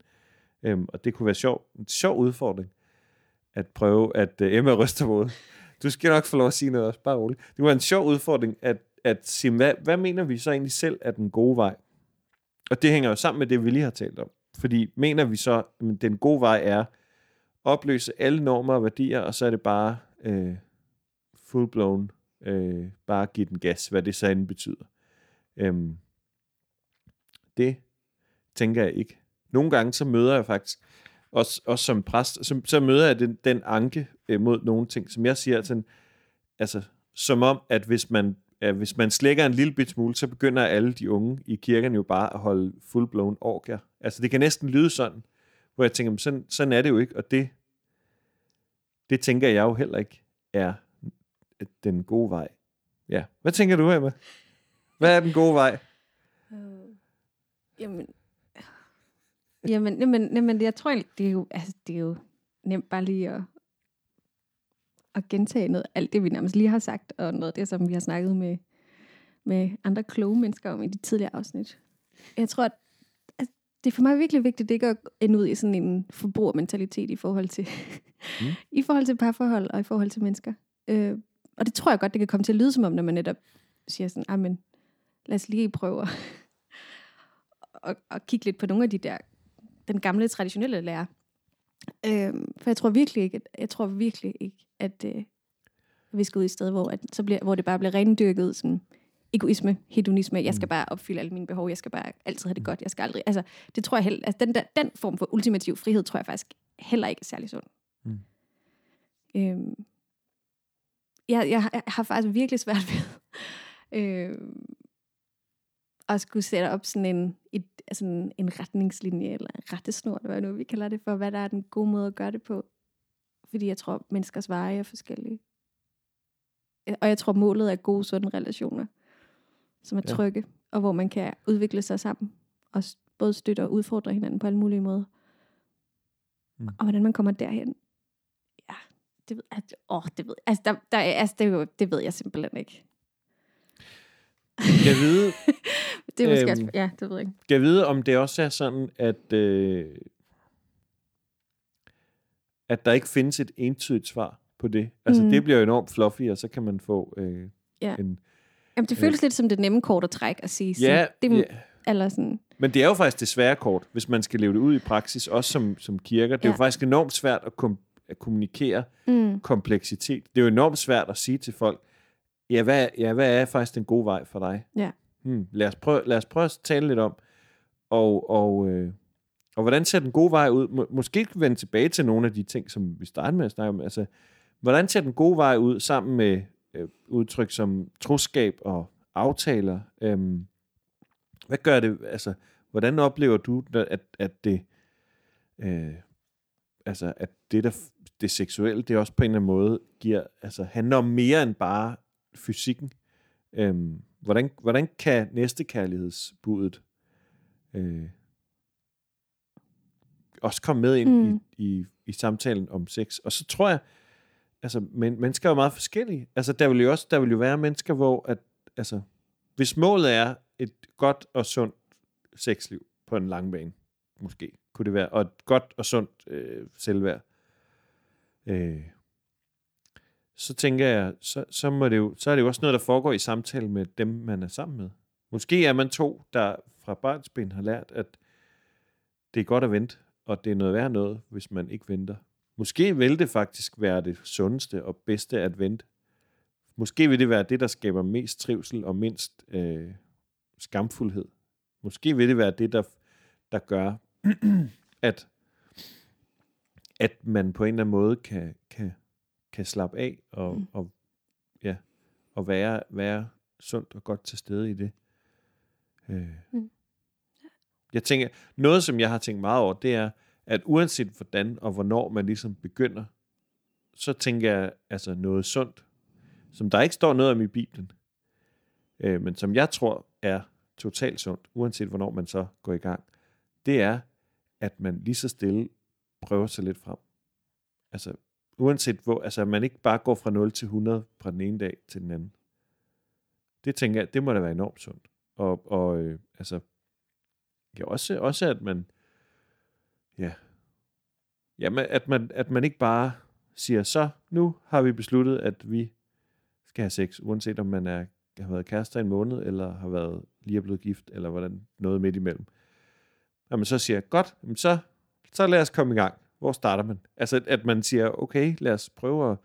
[SPEAKER 2] Øhm, og det kunne være sjov, en sjov udfordring, at prøve at, Øh, Emma ryster mod. Du skal nok få lov at sige noget også, bare roligt. Det var en sjov udfordring at, at sige, hvad, hvad mener vi så egentlig selv er den gode vej? Og det hænger jo sammen med det, vi lige har talt om. Fordi mener vi så, at den gode vej er opløse alle normer og værdier, og så er det bare øh, full-blown, øh, bare give den gas, hvad det så end betyder. Øhm, det tænker jeg ikke. Nogle gange så møder jeg faktisk, også, også som præst, så, så møder jeg den, den anke øh, mod nogle ting, som jeg siger, sådan, altså, som om, at hvis man, øh, hvis man slækker en lille bit smule, så begynder alle de unge i kirken jo bare at holde full-blown orker. Altså det kan næsten lyde sådan, hvor jeg tænker, men sådan, sådan er det jo ikke, og det, det tænker jeg jo heller ikke er den gode vej. Ja. Hvad tænker du, Emma? Hvad er den gode vej?
[SPEAKER 1] Øh, jamen, jamen, jamen, jamen, jeg tror egentlig, det er jo, altså, det er jo nemt bare lige at, at gentage noget, alt det, vi nærmest lige har sagt, og noget af det, som vi har snakket med, med andre kloge mennesker om i de tidligere afsnit. Jeg tror, at altså, det er for mig virkelig vigtigt, ikke at ende ud i sådan en forbrugermentalitet i forhold til,
[SPEAKER 2] Mm. [LAUGHS]
[SPEAKER 1] i forhold til parforhold og i forhold til mennesker. Øh, og det tror jeg godt, det kan komme til at lyde som om, når man netop siger sådan, ah, men lad os lige prøve at, [LAUGHS] at, at kigge lidt på nogle af de der, den gamle traditionelle lærer. Øhm, for jeg tror virkelig ikke, jeg tror virkelig ikke, at øh, vi skal ud i et sted, hvor, at, så bliver, hvor det bare bliver rendyrket sådan egoisme, hedonisme. Jeg skal bare opfylde alle mine behov. Jeg skal bare altid have det godt. Jeg skal aldrig... Altså, det tror jeg heller... Altså, den, der, den form for ultimativ frihed, tror jeg faktisk heller ikke er særlig sund.
[SPEAKER 2] Mm.
[SPEAKER 1] Øhm, jeg, jeg, jeg har faktisk virkelig svært ved øhm, at skulle sætte op sådan en, et, altså en, en retningslinje, eller en rettesnor, eller hvad nu vi kalder det for, hvad der er den gode måde at gøre det på. Fordi jeg tror, menneskers veje er forskellige. Og jeg tror, målet er gode, sunde relationer, som er
[SPEAKER 2] Ja.
[SPEAKER 1] trygge, og hvor man kan udvikle sig sammen, og både støtte og udfordre hinanden på alle mulige måder.
[SPEAKER 2] Mm.
[SPEAKER 1] Og hvordan man kommer derhen, ja, det ved, at, åh, det ved, altså, der, der, er- altså det, det ved jeg simpelthen ikke.
[SPEAKER 2] Jeg vide, [LAUGHS]
[SPEAKER 1] Det er måske
[SPEAKER 2] Øhm.
[SPEAKER 1] også, ja, det ved jeg ikke.
[SPEAKER 2] skal jeg vide, om det også er sådan, at, øh, at der ikke findes et entydigt svar på det. Altså,
[SPEAKER 1] Mm.
[SPEAKER 2] det bliver jo enormt fluffy, og så kan man få øh,
[SPEAKER 1] Ja.
[SPEAKER 2] en...
[SPEAKER 1] Jamen, det føles lidt som det nemme kort at trække og sige,
[SPEAKER 2] Ja,
[SPEAKER 1] det,
[SPEAKER 2] ja,
[SPEAKER 1] eller sådan,
[SPEAKER 2] men det er jo faktisk det svære kort, hvis man skal leve det ud i praksis, også som, som kirker. Det er
[SPEAKER 1] Ja.
[SPEAKER 2] jo faktisk enormt svært at, kom, at kommunikere
[SPEAKER 1] mm,
[SPEAKER 2] kompleksitet. Det er jo enormt svært at sige til folk, ja, hvad, ja, hvad er faktisk den gode vej for dig?
[SPEAKER 1] Ja.
[SPEAKER 2] Hmm, lad, os prøve, lad os prøve at tale lidt om, og, og, øh, og hvordan ser den gode vej ud? Må, måske vi vende tilbage til nogle af de ting, som vi startede med at snakke om. Altså, hvordan ser den gode vej ud sammen med øh, udtryk som troskab og aftaler? Øhm, hvad gør det, altså, hvordan oplever du, at, at det, øh, altså, at det, der, det seksuelle, det også på en eller anden måde giver, altså, handler om mere end bare fysikken? Øhm, hvordan, hvordan kan næstekærlighedsbudet øh, også komme med ind
[SPEAKER 1] Mm.
[SPEAKER 2] i, i, i samtalen om sex? Og så tror jeg, altså, men, mennesker er jo meget forskellige. Altså, der vil jo også der vil jo være mennesker, hvor at, altså, hvis målet er et godt og sundt sexliv på en lang bane, måske kunne det være, og et godt og sundt øh, selvværd, øh, så tænker jeg, så, så, må det jo, så er det jo også noget, der foregår i samtale med dem, man er sammen med. Måske er man to, der fra barnsben har lært, at det er godt at vente, og det er noget værd noget, hvis man ikke venter. Måske vil det faktisk være det sundeste og bedste at vente. Måske vil det være det, der skaber mest trivsel og mindst øh, skamfuldhed. Måske vil det være det, der, der gør, [CLEARS THROAT] at, at man på en eller anden måde kan, kan, kan slappe af og,
[SPEAKER 1] Mm.
[SPEAKER 2] og, ja, og være, være sundt og godt til stede i det. Øh.
[SPEAKER 1] Mm.
[SPEAKER 2] Jeg tænker, noget som jeg har tænkt meget over, det er, at uanset hvordan og hvornår man ligesom begynder, så tænker jeg altså noget sundt, som der ikke står noget om i Bibelen, øh, men som jeg tror er totalt sundt, uanset hvornår man så går i gang, det er, at man lige så stille prøver sig lidt frem. Altså, uanset hvor, altså at man ikke bare går fra 0 til 100 fra den ene dag til den anden. Det tænker jeg, det må da være enormt sundt. Og, og øh, altså, ja, også, også at man, ja, ja at, man, at man ikke bare siger, så nu har vi besluttet, at vi skal have sex, uanset om man er, har været kærester i en måned, eller har været lige er blevet gift, eller hvordan noget midt imellem. Når man så siger, godt, så, så lad os komme i gang. Hvor starter man? Altså, at man siger, okay, lad os prøve at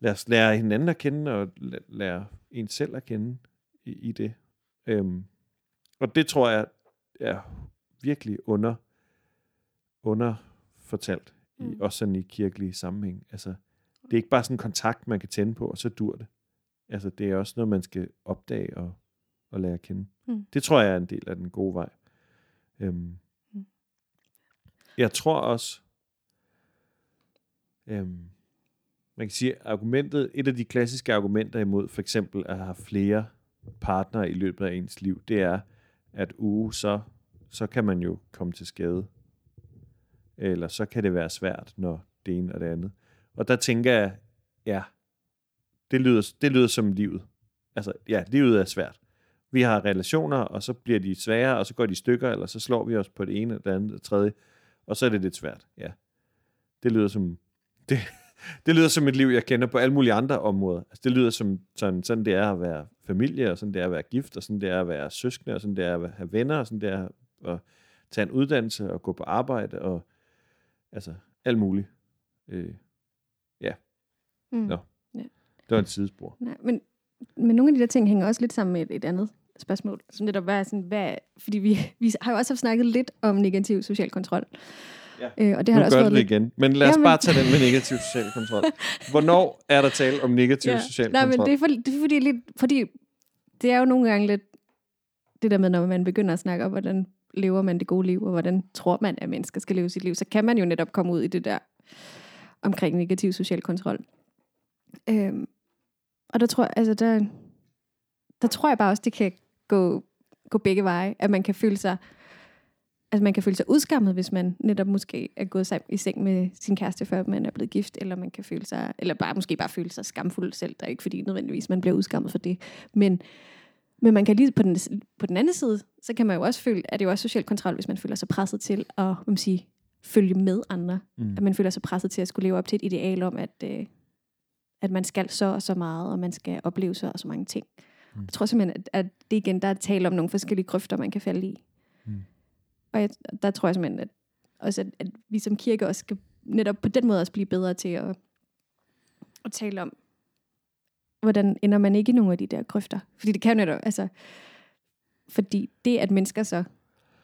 [SPEAKER 2] lad os lære hinanden at kende, og lære en selv at kende i, i det. Øhm, og det tror jeg er virkelig under, underfortalt, i,
[SPEAKER 1] Mm.
[SPEAKER 2] også sådan i kirkelige sammenhæng. Altså, det er ikke bare sådan en kontakt, man kan tænde på, og så dur det. Altså, det er også noget, man skal opdage og, og lære at kende.
[SPEAKER 1] Mm.
[SPEAKER 2] Det tror jeg er en del af den gode vej. Øhm,
[SPEAKER 1] Mm.
[SPEAKER 2] jeg tror også, øhm, man kan sige, argumentet, et af de klassiske argumenter imod for eksempel at have flere partnere i løbet af ens liv, det er, at uge, så, så kan man jo komme til skade. Eller så kan det være svært, når det ene og det andet. Og der tænker jeg, ja, det lyder, det lyder som livet. Altså, ja, livet er svært. Vi har relationer, og så bliver de svære, og så går de i stykker, eller så slår vi os på det ene, eller det andet, det tredje, og så er det lidt svært. Ja, det lyder som, det, det lyder som et liv, jeg kender på alle mulige andre områder. Altså, det lyder som sådan, sådan det er at være familie, og sådan det er at være gift, og sådan det er at være søskende, og sådan det er at have venner, og sådan det er at tage en uddannelse, og gå på arbejde, og altså alt muligt. Øh,
[SPEAKER 1] Mm.
[SPEAKER 2] Nå. det var et sidespor.
[SPEAKER 1] Nej, men men nogle af de der ting hænger også lidt sammen med et, et andet spørgsmål, som netop er sådan, hvad, fordi vi, vi har jo også haft snakket lidt om negativ social kontrol.
[SPEAKER 2] Ja.
[SPEAKER 1] Øh, og det har
[SPEAKER 2] nu
[SPEAKER 1] også
[SPEAKER 2] gør
[SPEAKER 1] været
[SPEAKER 2] det
[SPEAKER 1] lidt.
[SPEAKER 2] igen. Men lad os
[SPEAKER 1] Jamen-
[SPEAKER 2] bare tage den med negativ social kontrol. Hvornår er der tale om negativ
[SPEAKER 1] Ja.
[SPEAKER 2] social
[SPEAKER 1] Nej,
[SPEAKER 2] kontrol?
[SPEAKER 1] men det er, for, det er fordi, lidt, fordi det er jo nogle gange lidt det der med, når man begynder at snakke om, hvordan lever man det gode liv, og hvordan tror man, at mennesker skal leve sit liv, så kan man jo netop komme ud i det der omkring negativ social kontrol. Øhm, og der tror, jeg- altså der, der tror jeg bare også, det kan gå, gå begge veje, at man kan føle sig Altså man kan føle sig udskammet, hvis man netop måske er gået sam- i seng med sin kæreste, før man er blevet gift, eller man kan føle sig, eller bare måske bare føle sig skamfuld selv. Der er ikke fordi nødvendigvis, man bliver udskammet for det. Men, men man kan lige på den, på den anden side, så kan man jo også føle, at det er jo også social kontrol, hvis man føler sig presset til at man sige, følge med andre.
[SPEAKER 2] Mm.
[SPEAKER 1] At man føler sig presset til at skulle leve op til et ideal om, at, øh, at man skal så og så meget, og man skal opleve så og så mange ting.
[SPEAKER 2] Mm.
[SPEAKER 1] Jeg tror simpelthen, at, at det igen, der er tale om nogle forskellige grøfter, man kan falde i. Og jeg, der tror jeg simpelthen, at, også at, at vi som kirke også skal netop på den måde også blive bedre til at, at tale om, hvordan ender man ikke i nogle af de der grøfter. Fordi det kan jo netop, altså, fordi det, at mennesker så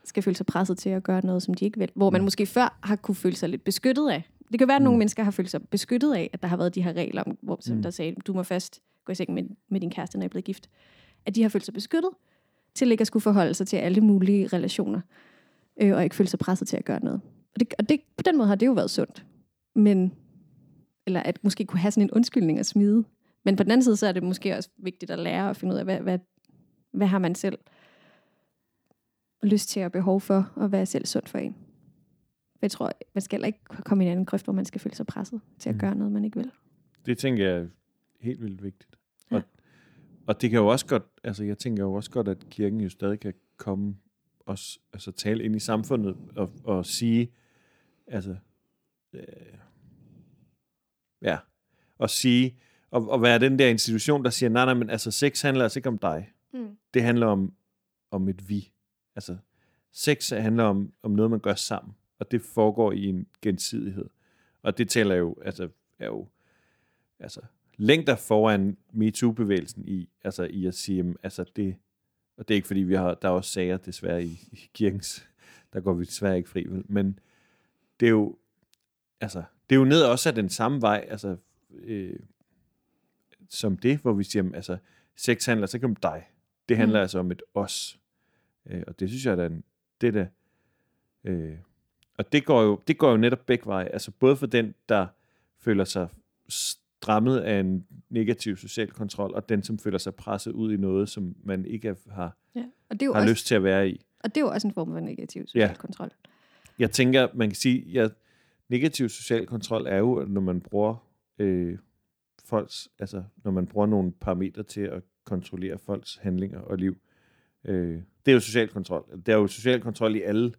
[SPEAKER 1] skal føle sig presset til at gøre noget, som de ikke vil, hvor man
[SPEAKER 2] Mm.
[SPEAKER 1] måske før har kunne føle sig lidt beskyttet af. Det kan være, at nogle
[SPEAKER 2] Mm.
[SPEAKER 1] mennesker har følt sig beskyttet af, at der har været de her regler, om, hvor, som
[SPEAKER 2] Mm.
[SPEAKER 1] der sagde, du må først gå i seng med, med din kæreste, når I er blevet gift. At de har følt sig beskyttet til ikke at skulle forholde sig til alle mulige relationer, øh, og ikke føle sig presset til at gøre noget. Og, det, og det, på den måde har det jo været sundt. Men, eller at måske kunne have sådan en undskyldning at smide. Men på den anden side, så er det måske også vigtigt at lære at finde ud af, hvad, hvad, hvad har man selv lyst til og behov for, og hvad er selv sundt for en. Jeg tror, man skal heller ikke komme i en anden grøft, hvor man skal føle sig presset til at
[SPEAKER 2] Mm.
[SPEAKER 1] gøre noget, man ikke vil.
[SPEAKER 2] Det tænker jeg er helt vildt vigtigt.
[SPEAKER 1] Ja.
[SPEAKER 2] Og, og det kan jo også godt, altså jeg tænker jo også godt, at kirken jo stadig kan komme og s- altså tale ind i samfundet og, og sige, altså, øh, ja, og sige, og, og være den der institution, der siger, nej, nej, men altså sex handler altså ikke om dig.
[SPEAKER 1] Mm.
[SPEAKER 2] Det handler om, om et vi. Altså, sex handler om, om noget, man gør sammen, og det foregår i en gensidighed. Og det taler jo, altså, er jo, altså, længder foran MeToo-bevægelsen i, altså, i at sige, altså, det, og det er ikke fordi, vi har, der er også sager desværre i, i kirkens, der går vi desværre ikke fri, men det er jo, altså, det er jo ned også af den samme vej, altså, øh, som det, hvor vi siger, altså, sex handler altså ikke om dig. Det handler
[SPEAKER 1] Mm.
[SPEAKER 2] altså om et os. Øh, og det synes jeg, der er en, det er da, øh, og det går, jo, det går jo netop begge veje. Altså både for den, der føler sig strammet af en negativ social kontrol, og den, som føler sig presset ud i noget, som man ikke har,
[SPEAKER 1] Ja. Og, det er jo
[SPEAKER 2] har
[SPEAKER 1] også,
[SPEAKER 2] lyst til at være i.
[SPEAKER 1] og det er jo også en form for negativ social
[SPEAKER 2] Ja.
[SPEAKER 1] kontrol.
[SPEAKER 2] Jeg tænker, man kan sige, at ja, negativ social kontrol er jo, når man bruger øh, folks, altså når man bruger nogle parametre til at kontrollere folks handlinger og liv. Øh, det er jo social kontrol. Der er jo social kontrol i alle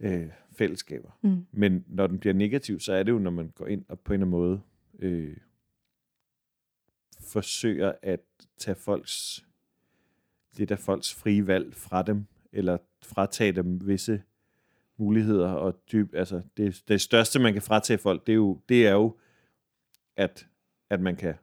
[SPEAKER 2] øh, fællesskaber.
[SPEAKER 1] Mm.
[SPEAKER 2] Men når den bliver negativ, så er det jo, når man går ind og på en eller anden måde øh, forsøger at tage folks lidt af folks frie valg fra dem, eller fratage dem visse muligheder og dyb, altså det, det største man kan fratage folk, det er jo, det er jo at, at man kan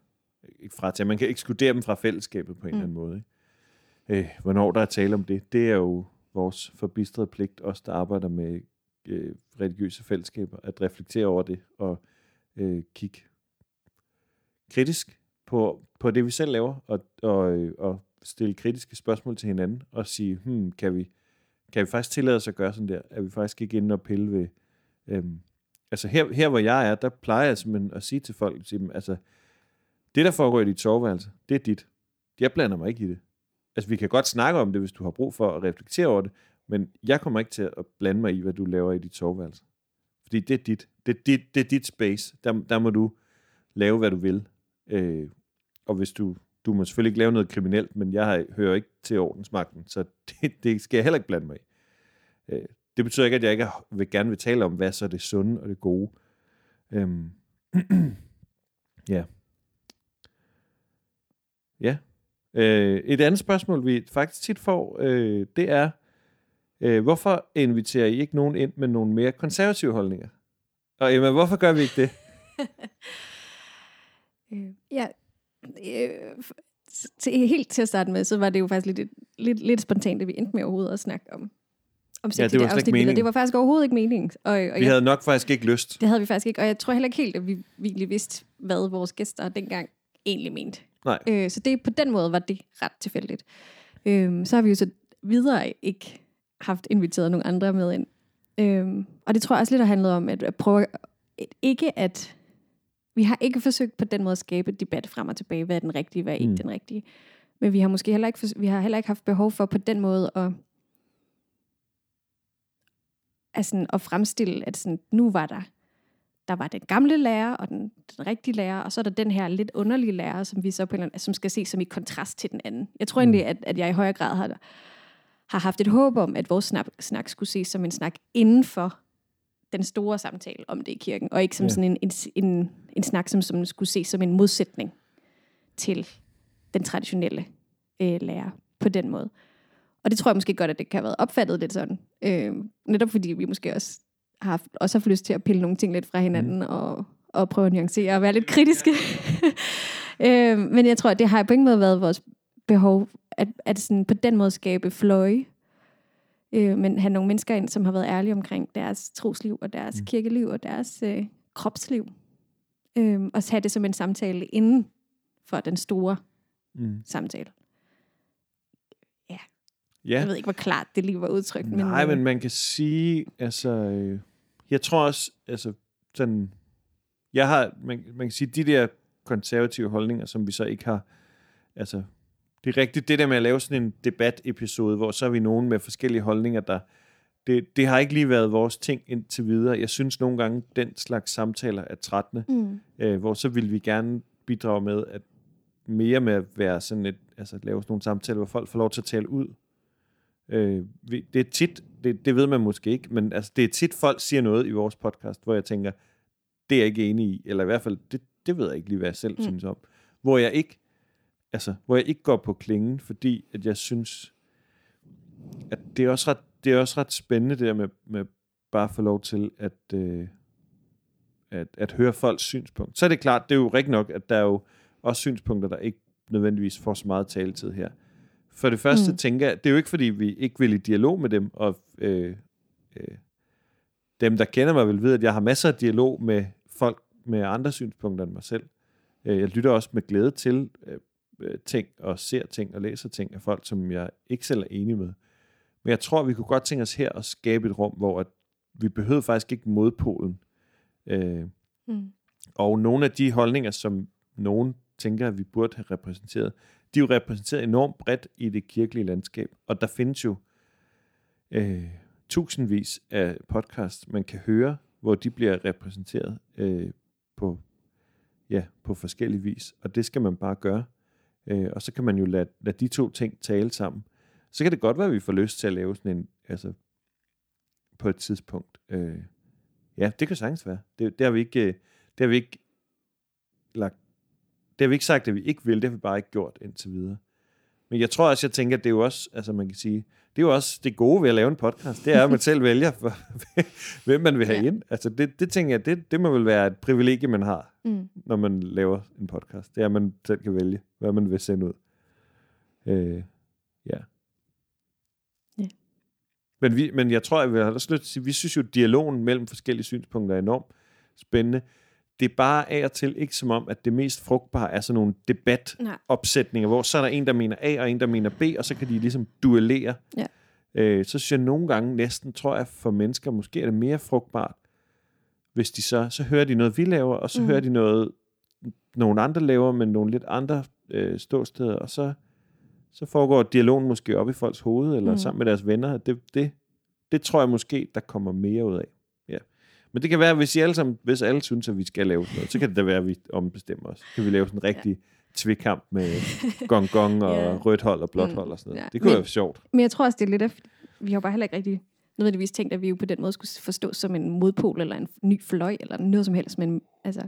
[SPEAKER 2] ikke fratage, man kan ekskludere dem fra fællesskabet på en mm. eller anden måde. Ikke? Øh, hvornår der er tale om det, det er jo vores forbistrede pligt, os der arbejder med øh, religiøse fællesskaber, at reflektere over det og øh, kigge kritisk på, på det, vi selv laver, og, og, øh, og stille kritiske spørgsmål til hinanden, og sige, hmm, kan vi, kan vi faktisk tillade os at gøre sådan der? Er vi faktisk ikke inde og pille ved... Øhm, altså her, her, hvor jeg er, der plejer jeg simpelthen at sige til folk, at sige, dem, altså, det, der foregår i dit soveværelse, det er dit. Jeg blander mig ikke i det. Altså, vi kan godt snakke om det, hvis du har brug for at reflektere over det, men jeg kommer ikke til at blande mig i, hvad du laver i dit soveværelse. Fordi det er dit. Det er dit, det er dit space. Der, der må du lave, hvad du vil. Øh, og hvis du, du må selvfølgelig ikke lave noget kriminelt, men jeg har, hører ikke til ordensmagten, så [LAUGHS] det, det skal jeg heller ikke blande mig i. Øh, det betyder ikke, at jeg ikke vil gerne vil tale om, hvad så er det sunde og det gode. Øhm. [CLEARS THROAT] ja. Ja. Øh, et andet spørgsmål, vi faktisk tit får, øh, det er, øh, hvorfor inviterer I ikke nogen ind med nogle mere konservative holdninger? Og Emma, hvorfor gør vi ikke det? [LAUGHS]
[SPEAKER 1] Øh, ja, øh, til, helt til at starte med, så var det jo faktisk lidt, lidt, lidt spontant, at vi endte med overhovedet at snakke om, om
[SPEAKER 2] Ja, det var slet ikke meningen.
[SPEAKER 1] Det var faktisk overhovedet ikke meningen. Og, og
[SPEAKER 2] Vi
[SPEAKER 1] jeg,
[SPEAKER 2] havde nok faktisk ikke lyst.
[SPEAKER 1] det havde vi faktisk ikke, og jeg tror heller ikke helt, at vi virkelig vidste, hvad vores gæster dengang egentlig mente.
[SPEAKER 2] Nej.
[SPEAKER 1] Øh, så det, på den måde var det ret tilfældigt. Øh, så har vi jo så videre ikke haft inviteret nogle andre med ind. Øh, og det tror jeg også lidt har handlet om, at, at prøve at, ikke at... Vi har ikke forsøgt på den måde at skabe et debat frem og tilbage, hvad er den rigtige, hvad er ikke
[SPEAKER 2] Mm.
[SPEAKER 1] den rigtige. Men vi har måske heller ikke, vi har heller ikke haft behov for på den måde at, at, sådan, at fremstille, at sådan, nu var der der var den gamle lærer og den, den rigtige lærer, og så er der den her lidt underlige lærer, som vi så på en anden, som skal ses som i kontrast til den anden. Jeg tror egentlig, at, at jeg i højere grad har, har haft et håb om, at vores snak, snak skulle ses som en snak inden for den store samtale om det i kirken, og ikke som
[SPEAKER 2] Ja.
[SPEAKER 1] sådan en, en, en, en snak, som, som skulle ses som en modsætning til den traditionelle øh, lærer på den måde. Og det tror jeg måske godt, at det kan have været opfattet lidt sådan. Øh, netop fordi vi måske også har haft, også haft lyst til at pille nogle ting lidt fra hinanden, mm. og, og prøve at nuancere og være lidt kritiske. [LAUGHS] øh, men jeg tror, at det har på ingen måde været vores behov, at, at sådan på den måde skabe fløje, øh, men have nogle mennesker ind, som har været ærlige omkring deres trosliv, og deres
[SPEAKER 2] Mm.
[SPEAKER 1] kirkeliv, og deres øh, kropsliv. Øh, og have det som en samtale inden for den store
[SPEAKER 2] Mm.
[SPEAKER 1] samtale.
[SPEAKER 2] Ja,
[SPEAKER 1] Jeg ved ikke, hvor klart det lige var udtrykt. Men,
[SPEAKER 2] Nej,
[SPEAKER 1] øh,
[SPEAKER 2] men man kan sige, altså, øh, jeg tror også, altså, sådan, jeg har, man, man kan sige, de der konservative holdninger, som vi så ikke har, altså, det er rigtigt, det der med at lave sådan en debat-episode, hvor så er vi nogen med forskellige holdninger, der, det, det har ikke lige været vores ting indtil videre. Jeg synes nogle gange, den slags samtaler er trættende,
[SPEAKER 1] Mm.
[SPEAKER 2] øh, hvor så vil vi gerne bidrage med, at mere med at være sådan et, altså lave sådan nogle samtaler, hvor folk får lov til at tale ud. Øh, det er tit, det, det ved man måske ikke, men altså, det er tit, folk siger noget i vores podcast, hvor jeg tænker, det er jeg ikke enig i, eller i hvert fald, det, det ved jeg ikke lige, hvad jeg selv. Mm. synes om. Hvor jeg ikke, altså, hvor jeg ikke går på klingen, fordi at jeg synes, at det er også ret, det er også ret spændende, det der med, med bare at få lov til at, øh, at, at høre folks synspunkt. Så er det klart, det er jo rigtigt nok, at der er jo også synspunkter, der ikke nødvendigvis får så meget taletid her. For det første mm. Tænker jeg, det er jo ikke fordi, vi ikke vil i dialog med dem, og øh, øh, dem, der kender mig, vil vide, at jeg har masser af dialog med folk med andre synspunkter end mig selv. Øh, jeg lytter også med glæde til øh, ting, og ser ting, og læser ting af folk, som jeg ikke selv er enig med. Men jeg tror, vi kunne godt tænke os her at skabe et rum, hvor at vi behøver faktisk ikke modpolen. Øh,
[SPEAKER 1] Mm.
[SPEAKER 2] og nogle af de holdninger, som nogen tænker, at vi burde have repræsenteret, de er jo repræsenteret enormt bredt i det kirkelige landskab. Og der findes jo øh, tusindvis af podcasts, man kan høre, hvor de bliver repræsenteret øh, på, ja, på forskellig vis. Og det skal man bare gøre. Øh, og så kan man jo lade, lade de to ting tale sammen. Så kan det godt være, at vi får lyst til at lave sådan en, altså på et tidspunkt. Øh, ja, det kan sagtens være. Det, det har vi ikke, øh, det har vi ikke lagt, det har vi ikke sagt, at vi ikke vil, det har vi bare ikke gjort indtil videre. Men jeg tror også, jeg tænker, at det er jo også, altså man kan sige, det er jo også det gode ved at lave en podcast, det er, at man selv vælger, [LAUGHS] for, hvem man vil have
[SPEAKER 1] Ja.
[SPEAKER 2] ind. Altså det, det tænker jeg, det, det må vel være et privilegie, man har,
[SPEAKER 1] Mm.
[SPEAKER 2] når man laver en podcast. Det er, at man selv kan vælge, hvad man vil sende ud. Øh, ja.
[SPEAKER 1] Ja.
[SPEAKER 2] Men, vi, men jeg tror, jeg vil have lyst til at sige, vi synes jo, at dialogen mellem forskellige synspunkter er enormt spændende. Det er bare af og til ikke som om, at det mest frugtbare er sådan nogle debatopsætninger, hvor så er der en, der mener A, og en, der mener B, og så kan de ligesom duellere.
[SPEAKER 1] Ja.
[SPEAKER 2] Øh, så synes jeg nogle gange næsten, tror jeg, for mennesker, måske er det mere frugtbart, hvis de så, så hører de noget, vi laver, og så mm. Hører de noget, nogle andre laver, men nogle lidt andre øh, ståsteder, og så, så foregår dialogen måske op i folks hoved, eller mm. Sammen med deres venner. Det, det, det tror jeg måske, der kommer mere ud af. Men det kan være, hvis, I alle sammen, hvis alle synes, at vi skal lave sådan noget, så kan det da være, at vi ombestemmer os. Kan vi lave sådan en rigtig ja. tvikamp med [LAUGHS] gong gong og
[SPEAKER 1] Ja.
[SPEAKER 2] rødt hold og blåt
[SPEAKER 1] Mm.
[SPEAKER 2] hold og sådan noget.
[SPEAKER 1] Ja.
[SPEAKER 2] Det kunne
[SPEAKER 1] Men-
[SPEAKER 2] være sjovt.
[SPEAKER 1] Men jeg tror også, det er lidt af, vi har bare heller ikke rigtig nødvendigvis tænkt, at vi jo på den måde skulle forstås som en modpol, eller en ny fløj, eller noget som helst, men altså,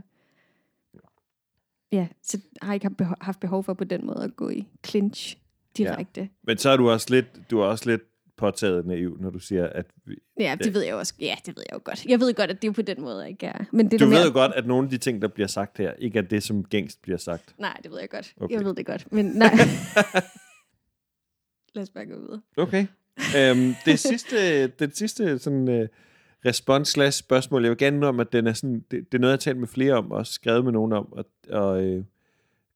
[SPEAKER 1] ja, så har jeg ikke haft behov, haft behov for på den måde at gå i clinch direkte. Ja.
[SPEAKER 2] Men så er du også lidt, du er også lidt påtaget naiv, når du siger, at... Vi,
[SPEAKER 1] Ja, det ved jeg også. Ja, det ved jeg jo godt. Jeg ved godt, at det er på den måde, ikke er. Men det
[SPEAKER 2] du
[SPEAKER 1] der
[SPEAKER 2] ved
[SPEAKER 1] med-
[SPEAKER 2] jo godt, at nogle af de ting, der bliver sagt her, ikke er det, som gængst bliver sagt.
[SPEAKER 1] Nej, det ved jeg godt.
[SPEAKER 2] Okay.
[SPEAKER 1] Jeg ved det godt. Men nej. [LAUGHS] Lad os bare gå videre.
[SPEAKER 2] Okay. Øhm, det sidste, det sidste sådan, øh, respons slash spørgsmål, jeg vil gerne om, at den er sådan, det, det er noget, jeg har talt med flere om, og skrevet med nogen om, og, og øh,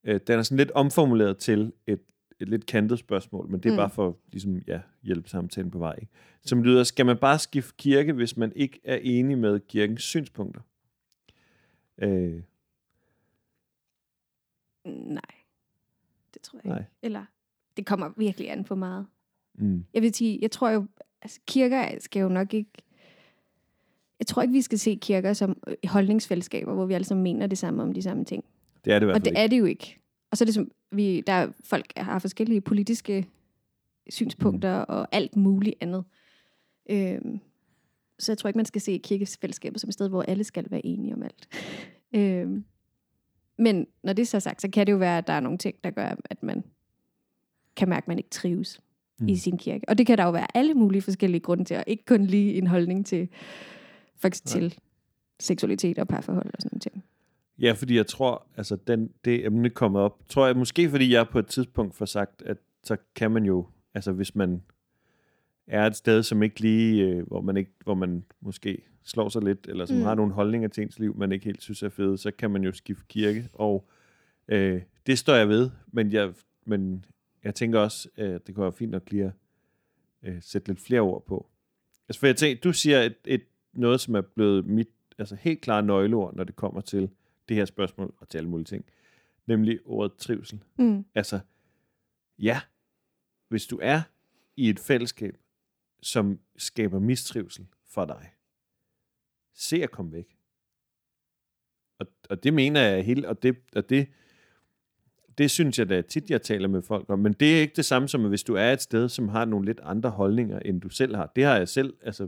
[SPEAKER 2] øh, den er sådan lidt omformuleret til et, et lidt kantet spørgsmål, men det er mm. Bare for ligesom, ja, hjælpe samtalen på vej. Som lyder, skal man bare skifte kirke, hvis man ikke er enig med kirkens synspunkter? Øh,
[SPEAKER 1] Nej. Det tror jeg
[SPEAKER 2] Nej.
[SPEAKER 1] ikke. Eller, det kommer virkelig an på meget.
[SPEAKER 2] mm,
[SPEAKER 1] Jeg vil sige, jeg tror jo, altså kirker skal jo nok ikke... Jeg tror ikke, vi skal se kirker som øh, holdningsfællesskaber, hvor vi alle sammen mener det samme om de samme ting.
[SPEAKER 2] det er det i hvert
[SPEAKER 1] Og
[SPEAKER 2] fald
[SPEAKER 1] det
[SPEAKER 2] ikke.
[SPEAKER 1] er det jo ikke. Og så er det som, vi, der er, folk har forskellige politiske synspunkter mm. og alt muligt andet. Øhm, så jeg tror ikke, man skal se kirkefællesskabet som et sted, hvor alle skal være enige om alt. [LAUGHS] øhm, men når det er så sagt, så kan det jo være, at der er nogle ting, der gør, at man kan mærke, at man ikke trives mm. i sin kirke. Og det kan der jo være alle mulige forskellige grunde til, og ikke kun lige en holdning til, for eksempel til seksualitet og parforhold og sådan noget.
[SPEAKER 2] Ja, fordi jeg tror, altså den, det emne kommet op, tror jeg måske, fordi jeg på et tidspunkt får sagt, at så kan man jo, altså hvis man er et sted, som ikke lige, øh, hvor man ikke, hvor man måske slår sig lidt, eller som mm.
[SPEAKER 1] Mm.
[SPEAKER 2] har nogle holdninger til ens liv, man ikke helt synes er fede, så kan man jo skifte kirke, og øh, det står jeg ved, men jeg, men jeg tænker også, at det kunne være fint nok lige at øh, sætte lidt flere ord på. Altså for jeg tænker, du siger et, et, noget, som er blevet mit altså helt klare nøgleord, når det kommer til det her spørgsmål og til alle mulige ting. Nemlig ordet trivsel.
[SPEAKER 1] Mm.
[SPEAKER 2] Altså, ja, hvis du er i et fællesskab, som skaber mistrivsel for dig, se at komme væk. Og, og det mener jeg helt, og det, og det, det synes jeg da tit, jeg taler med folk om, men det er ikke det samme som, at hvis du er et sted, som har nogle lidt andre holdninger, end du selv har. Det har jeg selv, altså,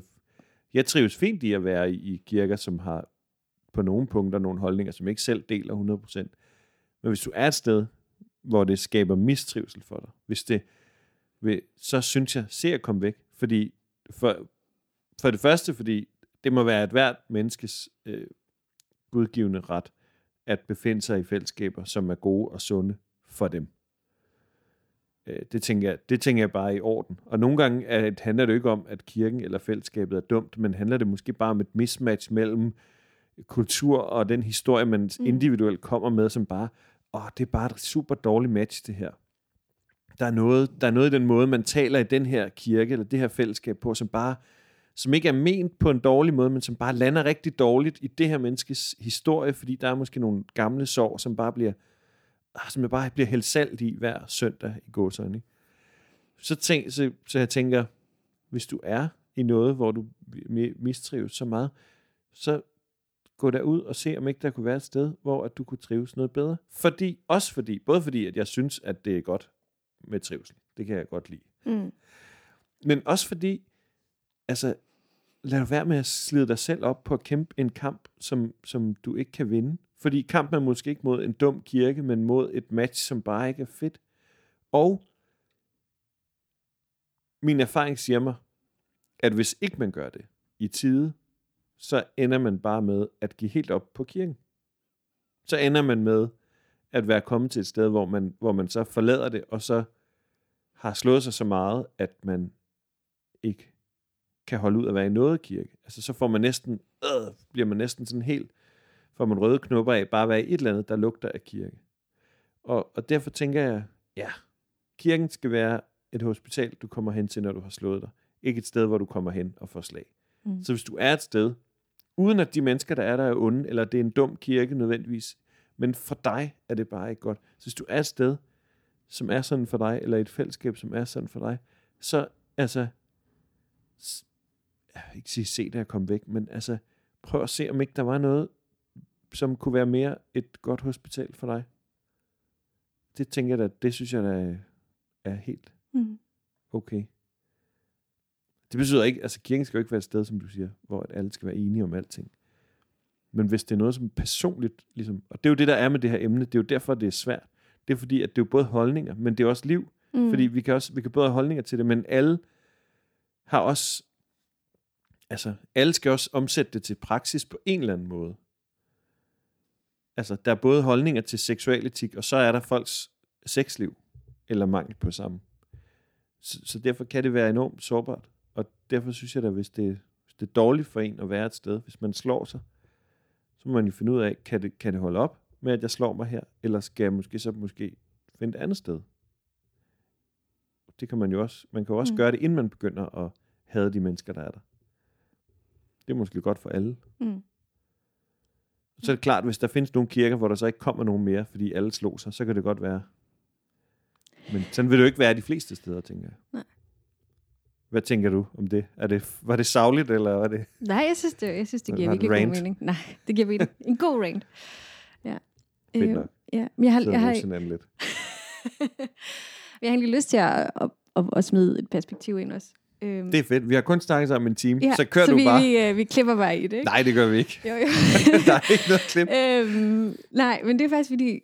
[SPEAKER 2] jeg trives fint i at være i, i kirker, som har på nogle punkter nogle holdninger, som jeg ikke selv deler 100%. Men hvis du er et sted, hvor det skaber mistrivsel for dig, hvis det, vil, så synes jeg, se at komme væk. Fordi for, for det første, fordi det må være et hvert menneskes øh, gudgivende ret, at befinde sig i fællesskaber, som er gode og sunde for dem. Øh, det, tænker jeg, det tænker jeg bare er i orden. Og nogle gange er, handler det jo ikke om, at kirken eller fællesskabet er dumt, men handler det måske bare om et mismatch mellem kultur og den historie, man
[SPEAKER 1] Mm.
[SPEAKER 2] individuelt kommer med, som bare, åh, det er bare et super dårligt match, det her. Der er, noget, der er noget i den måde, man taler i den her kirke, eller det her fællesskab på, som bare, som ikke er ment på en dårlig måde, men som bare lander rigtig dårligt i det her menneskes historie, fordi der er måske nogle gamle sår, som bare bliver, ah, som jeg bare bliver hældt salt i hver søndag i gåsøjne. Så, tænk, så, så jeg tænker, hvis du er i noget, hvor du mi- mistrives så meget, så gå derud og se, om ikke der kunne være et sted, hvor at du kunne trives noget bedre. Fordi, også fordi, både fordi, at jeg synes, at det er godt med trivsel. Det kan jeg godt lide.
[SPEAKER 1] Mm.
[SPEAKER 2] Men også fordi, altså, lad være med at slide dig selv op på at kæmpe en kamp, som, som du ikke kan vinde. Fordi kampen er måske ikke mod en dum kirke, men mod et match, som bare ikke er fedt. Og min erfaring siger mig, at hvis ikke man gør det i tide, så ender man bare med at give helt op på kirken. Så ender man med at være kommet til et sted, hvor man, hvor man så forlader det, og så har slået sig så meget, at man ikke kan holde ud at være i noget kirke. Altså så får man næsten, øh, bliver man næsten sådan helt, får man røde knopper af, bare at være i et eller andet, der lugter af kirke. Og, og derfor tænker jeg, ja, kirken skal være et hospital, du kommer hen til, når du har slået dig. Ikke et sted, hvor du kommer hen og får slag.
[SPEAKER 1] Mm.
[SPEAKER 2] Så hvis du er et sted, uden at de mennesker, der er der, er onde, eller det er en dum kirke nødvendigvis, men for dig er det bare ikke godt. Så hvis du er et sted, som er sådan for dig, eller et fællesskab, som er sådan for dig, så altså, jeg vil ikke sige se det at komme væk, men altså, prøv at se, om ikke der var noget, som kunne være mere et godt hospital for dig. Det tænker jeg da, det synes jeg da er- er helt
[SPEAKER 1] Mm.
[SPEAKER 2] okay. Det betyder ikke, altså kirken skal jo ikke være et sted, som du siger, hvor alle skal være enige om alting. Men hvis det er noget som personligt, ligesom, og det er jo det, der er med det her emne, det er jo derfor, det er svært. Det er fordi, at det er jo både holdninger, men det er også liv.
[SPEAKER 1] Mm.
[SPEAKER 2] Fordi vi kan, også, vi kan både have holdninger til det, men alle har også, altså alle skal også omsætte det til praksis på en eller anden måde. Altså, der er både holdninger til seksualetik, og så er der folks sexliv, eller mangel på samme. Så, så derfor kan det være enormt sårbart. Derfor synes jeg da, hvis det, hvis det er dårligt for en at være et sted, hvis man slår sig, så må man jo finde ud af, kan det, kan det holde op med, at jeg slår mig her, eller skal jeg måske så måske finde et andet sted? Det kan man jo også, man kan jo også mm. gøre det, inden man begynder at hade de mennesker, der er der. Det er måske godt for alle.
[SPEAKER 1] Mm.
[SPEAKER 2] Så er det klart, hvis der findes nogle kirker, hvor der så ikke kommer nogen mere, fordi alle slog sig, så kan det godt være. Men sådan vil det jo ikke være de fleste steder, tænker jeg.
[SPEAKER 1] Nej.
[SPEAKER 2] Hvad tænker du om det? Er det var det savligt, eller var det...
[SPEAKER 1] Nej, jeg synes, det, jeg synes, det giver virkelig god mening. Nej, det giver mening. En god rant. Ja.
[SPEAKER 2] Fedt
[SPEAKER 1] Øh,
[SPEAKER 2] nok.
[SPEAKER 1] ja. Men jeg har, jeg har,
[SPEAKER 2] lidt. [LAUGHS]
[SPEAKER 1] jeg har egentlig lyst til at, at, at, at smide et perspektiv ind også. Øhm,
[SPEAKER 2] Det er fedt. Vi har kun snakket sammen en time,
[SPEAKER 1] ja,
[SPEAKER 2] så kør
[SPEAKER 1] så
[SPEAKER 2] du
[SPEAKER 1] vi,
[SPEAKER 2] bare.
[SPEAKER 1] Vi, øh, vi klipper bare i det, ikke?
[SPEAKER 2] Nej, det gør vi ikke.
[SPEAKER 1] Jo, jo. [LAUGHS]
[SPEAKER 2] der er ikke noget klip.
[SPEAKER 1] øhm, nej, men det er faktisk fordi,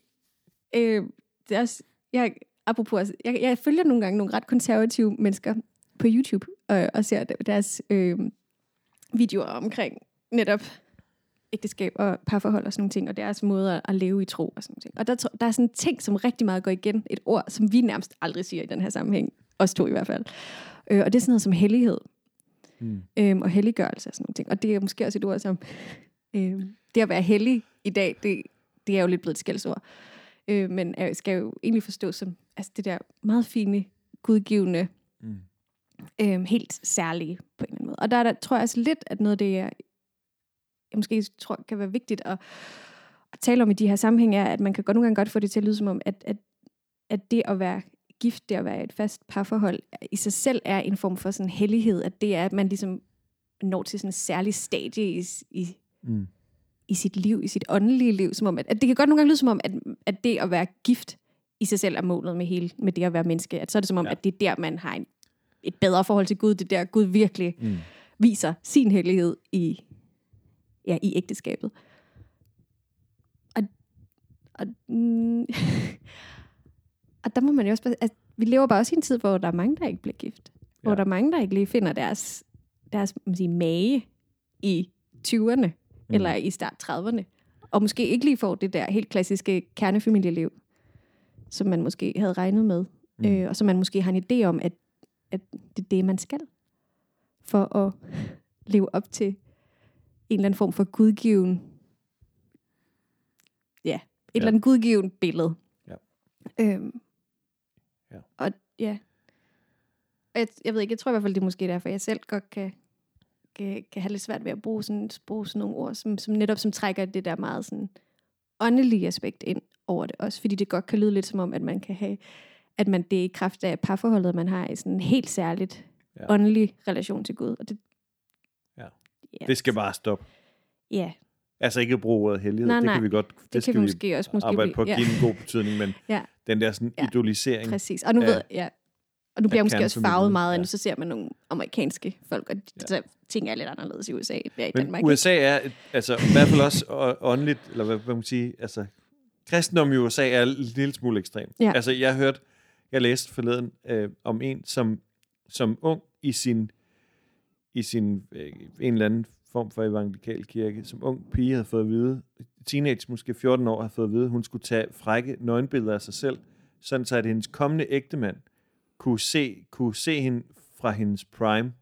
[SPEAKER 1] øh, det er også, jeg, apropos, jeg, jeg følger nogle gange nogle ret konservative mennesker på YouTube, og, og ser deres øh, videoer omkring netop ægteskab og parforhold og sådan nogle ting, og deres måde at, leve i tro og sådan nogle ting. Og der, der er sådan en ting, som rigtig meget går igen, et ord, som vi nærmest aldrig siger i den her sammenhæng, os to i hvert fald. Øh, og det er sådan noget som hellighed
[SPEAKER 2] Mm.
[SPEAKER 1] øhm, og helliggørelse og sådan nogle ting. Og det er måske også et ord som, øhm, det at være hellig i dag, det, det er jo lidt blevet et skældsord. Øh, men er, skal jo egentlig forstås som altså det der meget fine, gudgivende, Øhm, helt særlige på en eller anden måde. Og der, er der tror jeg også lidt, at noget af det, jeg, jeg måske tror kan være vigtigt at, at tale om i de her sammenhænge, er, at man kan godt nogle gange godt få det til at lyde som om, at, at, at det at være gift, det at være et fast parforhold, i sig selv er en form for sådan hellighed, at det er, at man ligesom når til sådan en særlig stadie i, i,
[SPEAKER 2] Mm.
[SPEAKER 1] i sit liv, i sit åndelige liv, som om, at, at det kan godt nogle gange lyde som om, at, at det at være gift i sig selv er målet med, hele, med det at være menneske. At så er det som om,
[SPEAKER 2] ja.
[SPEAKER 1] at det er der, man har en, et bedre forhold til Gud. Det er der, Gud virkelig
[SPEAKER 2] Mm.
[SPEAKER 1] viser sin hellighed i, ja, i ægteskabet. Og, og, mm, [LAUGHS] og der må man jo også at vi lever bare også i en tid, hvor der er mange, der ikke bliver gift. Hvor
[SPEAKER 2] Ja.
[SPEAKER 1] der er mange, der ikke lige finder deres, deres man sige, mage i 20'erne, mm. eller i start 30'erne. Og måske ikke lige får det der helt klassiske kernefamilieliv, som man måske havde regnet med.
[SPEAKER 2] Mm.
[SPEAKER 1] Øh, og som man måske har en idé om, at, at det er det, man skal. For at leve op til en eller anden form for gudgiven, ja, et ja. eller andet gudgiven billede.
[SPEAKER 2] Ja.
[SPEAKER 1] Øhm,
[SPEAKER 2] Ja.
[SPEAKER 1] Og ja, og jeg, jeg ved ikke, jeg tror i hvert fald, det er måske derfor, jeg selv godt kan, kan, kan have lidt svært ved at bruge sådan, bruge sådan nogle ord, som, som netop som trækker det der meget sådan åndelige aspekt ind over det også, fordi det godt kan lyde lidt som om, at man kan have, at man det er i kraft af parforholdet, man har i sådan en helt særligt
[SPEAKER 2] Ja.
[SPEAKER 1] ja. åndelig relation til Gud. Og det,
[SPEAKER 2] Ja.
[SPEAKER 1] ja.
[SPEAKER 2] Det skal bare stoppe.
[SPEAKER 1] Ja,
[SPEAKER 2] Altså ikke bruge ordet hellighed,
[SPEAKER 1] Nej,
[SPEAKER 2] det
[SPEAKER 1] nej.
[SPEAKER 2] kan vi godt, det,
[SPEAKER 1] det, det
[SPEAKER 2] skal
[SPEAKER 1] kan
[SPEAKER 2] vi
[SPEAKER 1] måske også måske
[SPEAKER 2] arbejde
[SPEAKER 1] blive,
[SPEAKER 2] på at
[SPEAKER 1] ja,
[SPEAKER 2] give en god betydning, men
[SPEAKER 1] Ja.
[SPEAKER 2] den der sådan
[SPEAKER 1] Ja.
[SPEAKER 2] idolisering.
[SPEAKER 1] præcis. Og nu
[SPEAKER 2] af-
[SPEAKER 1] ved ja. Og nu bliver jeg måske også farvet meget af,
[SPEAKER 2] ja.
[SPEAKER 1] ja. så ser man nogle amerikanske folk, og de,
[SPEAKER 2] Ja.
[SPEAKER 1] ja. ting er lidt anderledes i USA, end det i
[SPEAKER 2] Men
[SPEAKER 1] Danmark.
[SPEAKER 2] USA er, altså i hvert fald også åndeligt, eller hvad, hvad man sige, altså kristendom i USA er en lille smule ekstrem.
[SPEAKER 1] Ja.
[SPEAKER 2] Altså jeg har hørt, jeg læste forleden øh, om en, som, som ung i sin, i sin øh, en eller anden form for evangelikal kirke, som ung pige havde fået at vide, teenage, måske 14 år, havde fået at vide, at hun skulle tage frække nøgenbilleder af sig selv, sådan så at hendes kommende ægtemand kunne se, kunne se hende fra hendes prime,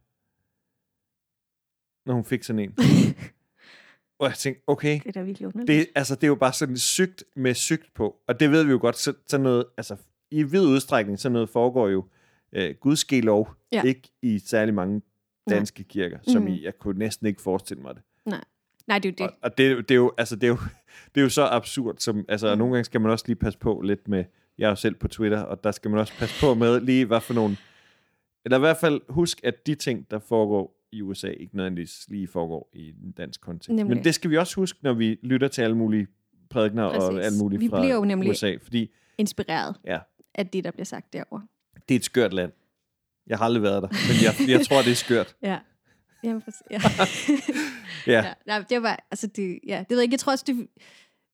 [SPEAKER 2] når hun fik sådan en. [LAUGHS] Og jeg tænkte, okay,
[SPEAKER 1] Det er da virkelig underligt.
[SPEAKER 2] det, altså, det er jo bare sådan sygt med sygt på. Og det ved vi jo godt, så, sådan noget, altså i vid udstrækning, sådan noget foregår jo øh, gudsske lov, ja. Ikke i særlig mange danske Nej. kirker, som
[SPEAKER 1] Mhm.
[SPEAKER 2] i, jeg kunne næsten ikke forestille mig det.
[SPEAKER 1] Nej, det er jo det.
[SPEAKER 2] Og, og det, det, er jo, altså, det, er jo, [LAUGHS] det er jo så absurd, som, altså, mm. nogle gange skal man også lige passe på lidt med, jeg er jo selv på Twitter, og der skal man også passe på med lige, hvad for nogle, eller i hvert fald husk, at de ting, der foregår i USA, ikke nødvendigvis lige foregår i en dansk kontekst.
[SPEAKER 1] Nemlig.
[SPEAKER 2] Men det skal vi også huske, når vi lytter til alle mulige prædikner og alt muligt
[SPEAKER 1] Vi
[SPEAKER 2] fra
[SPEAKER 1] bliver jo nemlig-
[SPEAKER 2] USA, fordi
[SPEAKER 1] Inspireret
[SPEAKER 2] Ja.
[SPEAKER 1] Af det, der bliver sagt derovre.
[SPEAKER 2] det er et skørt land. Jeg har aldrig været der, men jeg, jeg tror, det er skørt. [LAUGHS]
[SPEAKER 1] Ja. Jamen, præcis. ja. [LAUGHS]
[SPEAKER 2] Ja,
[SPEAKER 1] ja. Nej, det var, altså det, ja, det ved jeg ikke, jeg tror også, det,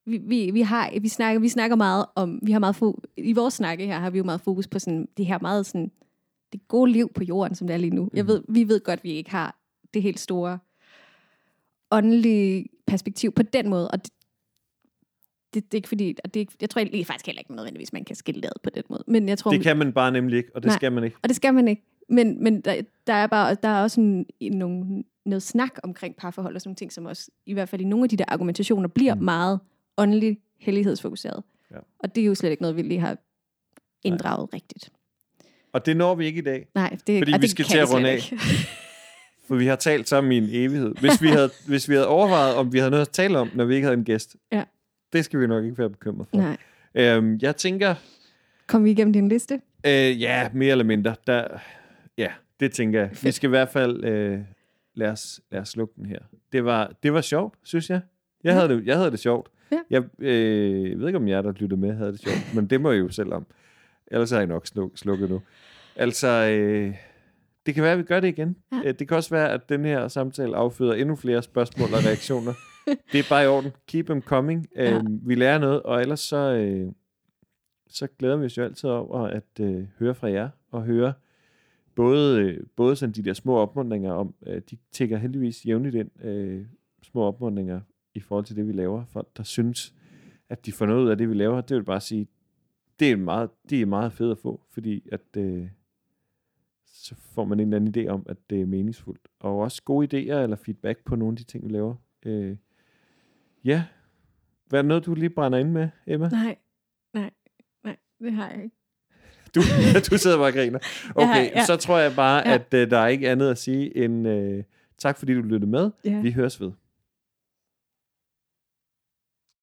[SPEAKER 1] vi, vi, vi, har, vi, snakker, vi snakker meget om, vi har meget fo- i vores snakke her har vi jo meget fokus på sådan, det her meget sådan, det gode liv på jorden, som det er lige nu. Jeg
[SPEAKER 2] Mhm.
[SPEAKER 1] ved, vi ved godt, at vi ikke har det helt store åndelige perspektiv på den måde, og det, det, det er ikke fordi, og det er, jeg tror egentlig faktisk heller ikke nødvendigvis, man kan skille det ad på den måde. Men jeg tror,
[SPEAKER 2] Det kan man bare nemlig ikke, og det
[SPEAKER 1] Nej.
[SPEAKER 2] skal man ikke.
[SPEAKER 1] og det skal man ikke. Men, men der, der, er bare, der er også en, nogle, noget snak omkring parforhold og sådan nogle ting, som også, i hvert fald i nogle af de der argumentationer, bliver
[SPEAKER 2] Mm.
[SPEAKER 1] meget åndelig hellighedsfokuseret.
[SPEAKER 2] Ja.
[SPEAKER 1] Og det er jo slet ikke noget, vi lige har inddraget Nej. rigtigt.
[SPEAKER 2] Og det når vi ikke i dag,
[SPEAKER 1] Nej, det,
[SPEAKER 2] Fordi vi
[SPEAKER 1] det
[SPEAKER 2] skal til at runde af. [LAUGHS] for vi har talt sammen i en evighed. Hvis vi havde, hvis vi havde overvejet, om vi havde noget at tale om, når vi ikke havde en gæst,
[SPEAKER 1] Ja.
[SPEAKER 2] Det skal vi nok ikke være bekymret for.
[SPEAKER 1] Nej.
[SPEAKER 2] Øhm, jeg tænker,
[SPEAKER 1] Kom vi igennem din liste?
[SPEAKER 2] øh, ja, mere eller mindre, der, ja, det tænker jeg. Vi skal i hvert fald, øh, lad, os, lad os slukke den her. Det var, det var sjovt, synes jeg. Jeg,
[SPEAKER 1] Ja.
[SPEAKER 2] havde, det, jeg havde det sjovt.
[SPEAKER 1] Ja.
[SPEAKER 2] Jeg, øh, jeg ved ikke, om jer, der lyttede med, havde det sjovt, men det må jeg jo selv om. Ellers har jeg nok sluk, slukket nu. Altså, øh, det kan være, at vi gør det igen.
[SPEAKER 1] Ja.
[SPEAKER 2] Øh, Det kan også være, at den her samtale afføder endnu flere spørgsmål og reaktioner. Det er bare i orden. Keep them coming.
[SPEAKER 1] Ja.
[SPEAKER 2] Øh, vi lærer noget, og ellers så, øh, så glæder vi os jo altid over at øh, høre fra jer, og høre både, øh, både sådan de der små opmuntringer om, øh, de tigger heldigvis jævnligt ind, øh, små opmuntringer i forhold til det, vi laver. Folk, der synes, at de får noget ud af det, vi laver, det vil bare sige, det er meget, det er meget fedt at få, fordi at, øh, så får man en eller anden idé om, at det er meningsfuldt. Og også gode idéer eller feedback på nogle af de ting, vi laver. Øh, ja. Hvad er noget, du lige brænder ind med, Emma?
[SPEAKER 1] Nej, nej, nej, det har jeg ikke.
[SPEAKER 2] Du, [LAUGHS] du sidder bare og griner. Okay,
[SPEAKER 1] Ja, ja.
[SPEAKER 2] så tror jeg bare,
[SPEAKER 1] Ja.
[SPEAKER 2] at øh, der er ikke andet at sige end øh, tak, fordi du lyttede med.
[SPEAKER 1] Ja.
[SPEAKER 2] Vi høres ved.